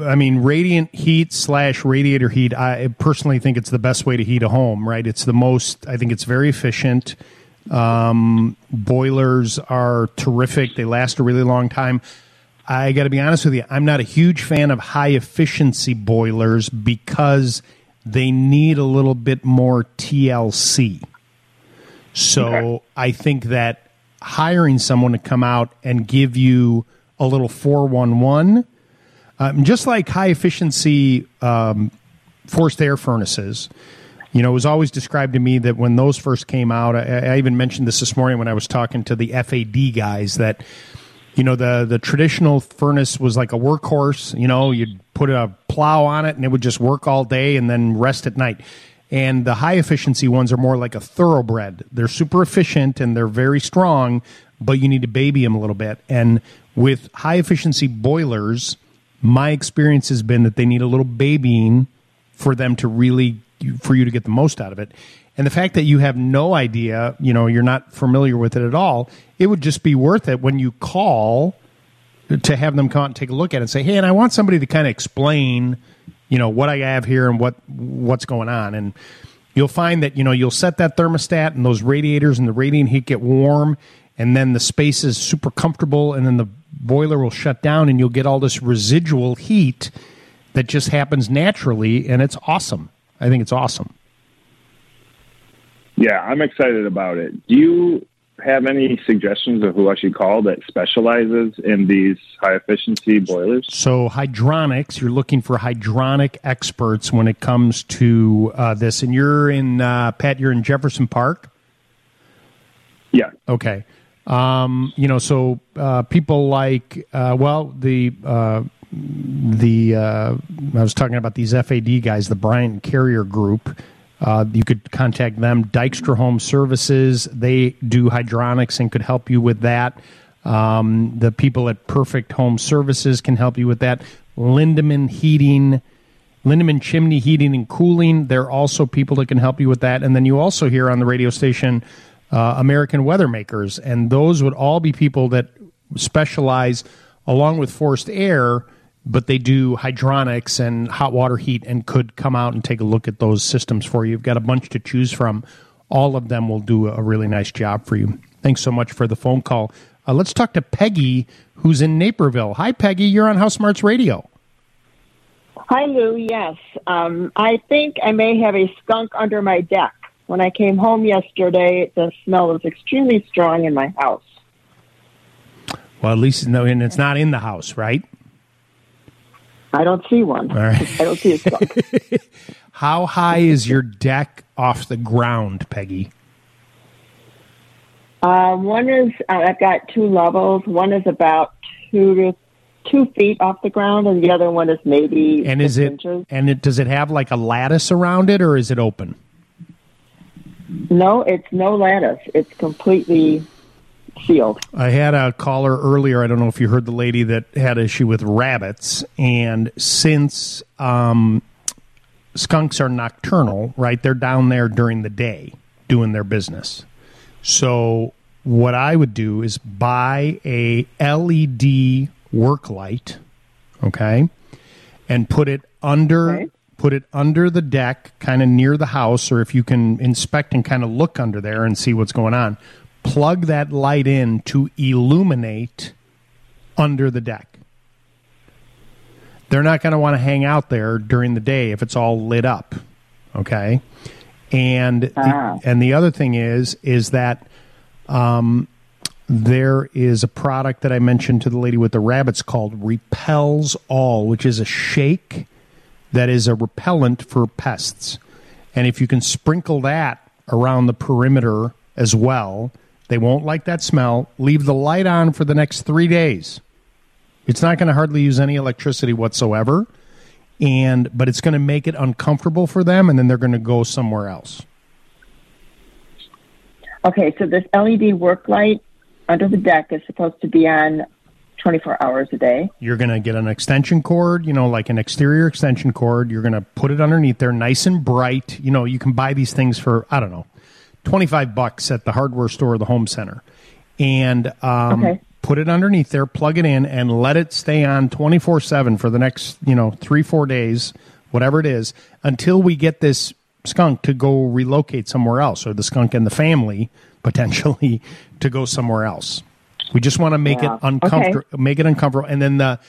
I mean, radiant heat slash radiator heat. I personally think it's the best way to heat a home. Right? It's the most. I think it's very efficient. Um, boilers are terrific. They last a really long time. I got to be honest with you. I'm not a huge fan of high efficiency boilers because they need a little bit more TLC. So I think that hiring someone to come out and give you a little 411, um, just like high efficiency um, forced air furnaces. You know, it was always described to me that when those first came out, I, I even mentioned this this morning when I was talking to the FAD guys that, you know, the, the traditional furnace was like a workhorse. You know, you'd put a plow on it and it would just work all day and then rest at night. And the high efficiency ones are more like a thoroughbred. They're super efficient and they're very strong, but you need to baby them a little bit. And with high efficiency boilers, my experience has been that they need a little babying for them to really for you to get the most out of it. And the fact that you have no idea, you know, you're not familiar with it at all, it would just be worth it when you call to have them come out and take a look at it and say, "Hey, and I want somebody to kind of explain, you know, what I have here and what what's going on." And you'll find that you know you'll set that thermostat and those radiators and the radiant heat get warm, and then the space is super comfortable, and then the boiler will shut down, and you'll get all this residual heat that just happens naturally, and it's awesome. I think it's awesome. Yeah, I'm excited about it. Do you have any suggestions of who I should call that specializes in these high efficiency boilers? So, hydronics, you're looking for hydronic experts when it comes to uh, this. And you're in, uh, Pat, you're in Jefferson Park? Yeah. Okay. Um, you know, so uh, people like, uh, well, the. Uh, the uh, I was talking about these FAD guys, the Bryant Carrier Group. Uh, you could contact them. Dykstra Home Services, they do hydronics and could help you with that. Um, the people at Perfect Home Services can help you with that. Lindemann Heating, Lindemann Chimney Heating and Cooling, they're also people that can help you with that. And then you also hear on the radio station uh, American Weather Makers, and those would all be people that specialize along with forced air but they do hydronics and hot water heat and could come out and take a look at those systems for you. You've got a bunch to choose from. All of them will do a really nice job for you. Thanks so much for the phone call. Uh, let's talk to Peggy, who's in Naperville. Hi, Peggy. You're on House Smarts Radio. Hi, Lou. Yes. Um, I think I may have a skunk under my deck. When I came home yesterday, the smell was extremely strong in my house. Well, at least no, and it's not in the house, right? I don't see one. All right. I don't see a. How high is your deck off the ground, Peggy? Uh, one is uh, I've got two levels. One is about two to two feet off the ground, and the other one is maybe And is it inches. and it does it have like a lattice around it, or is it open? No, it's no lattice. It's completely sealed. I had a caller earlier. I don't know if you heard the lady that had issue with rabbits, and since um, skunks are nocturnal, right? They're down there during the day doing their business. So what I would do is buy a LED work light, okay, and put it under put it under the deck, kind of near the house, or if you can inspect and kind of look under there and see what's going on. Plug that light in to illuminate under the deck. They're not going to want to hang out there during the day if it's all lit up. Okay, and the, and the other thing is is that um, there is a product that I mentioned to the lady with the rabbits called Repels All, which is a shake that is a repellent for pests. And if you can sprinkle that around the perimeter as well, they won't like that smell. Leave the light on for the next three days. It's not going to hardly use any electricity whatsoever, and but it's going to make it uncomfortable for them, and then they're going to go somewhere else. Okay, so this LED work light under the deck is supposed to be on 24 hours a day. You're going to get an extension cord, you know, like an exterior extension cord. You're going to put it underneath there, nice and bright. You know, you can buy these things for I don't know, 25 bucks at the hardware store or the home center, and um, Okay. put it underneath there, plug it in, and let it stay on 24 seven for the next you know three four days, whatever it is, until we get this skunk to go relocate somewhere else, or the skunk and the family potentially to go somewhere else. We just want to make Yeah. it uncomfortable, make it uncomfortable, and then the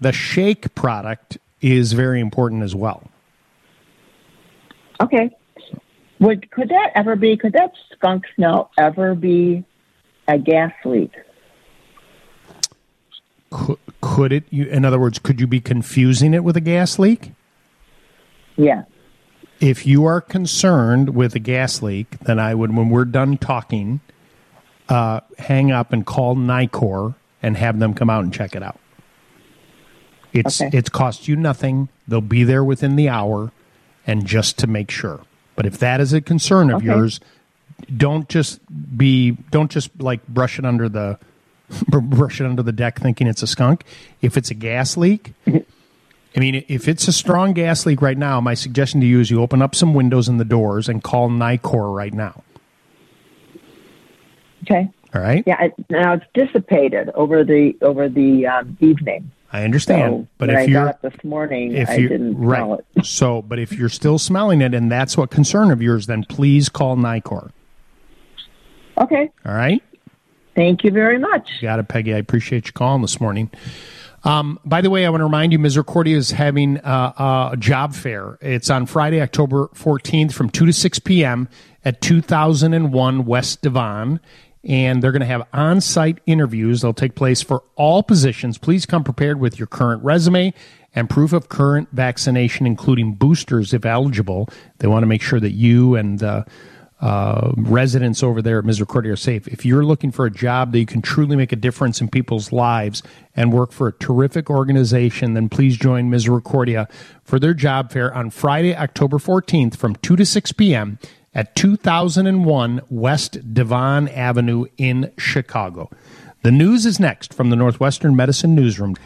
the shake product is very important as well. Okay. Would could that ever be? Could that skunk smell ever be a gas leak? Could, could it? You, in other words, could you be confusing it with a gas leak? Yeah. If you are concerned with a gas leak, then I would, when we're done talking, uh, hang up and call Nicor and have them come out and check it out. It's Okay. it's cost you nothing. They'll be there within the hour, and just to make sure. But if that is a concern of Okay. yours, don't just be don't just like brush it under the brush it under the deck thinking it's a skunk. If it's a gas leak, I mean, if it's a strong gas leak right now, my suggestion to you is you open up some windows and the doors and call Nicor right now. Okay. All right. Yeah. It, now it's dissipated over the over the um, evening. I understand, So but if I you're this morning, if I you didn't right, smell it. so but if you're still smelling it and that's what concern of yours, then please call Nicor. Okay. All right. Thank you very much. Got it, Peggy. I appreciate you calling this morning. Um, by the way, I want to remind you, Misericordia is having uh, a job fair. It's on Friday, October 14th from 2 to 6 p.m. at 2001 West Devon. And they're going to have on site interviews. They'll take place for all positions. Please come prepared with your current resume and proof of current vaccination, including boosters if eligible. They want to make sure that you and uh, uh, residents over there at Misericordia are safe. If you're looking for a job that you can truly make a difference in people's lives and work for a terrific organization, then please join Misericordia for their job fair on Friday, October 14th from 2 to 6 p.m. at 2001 West Devon Avenue in Chicago. The news is next from the Northwestern Medicine Newsroom.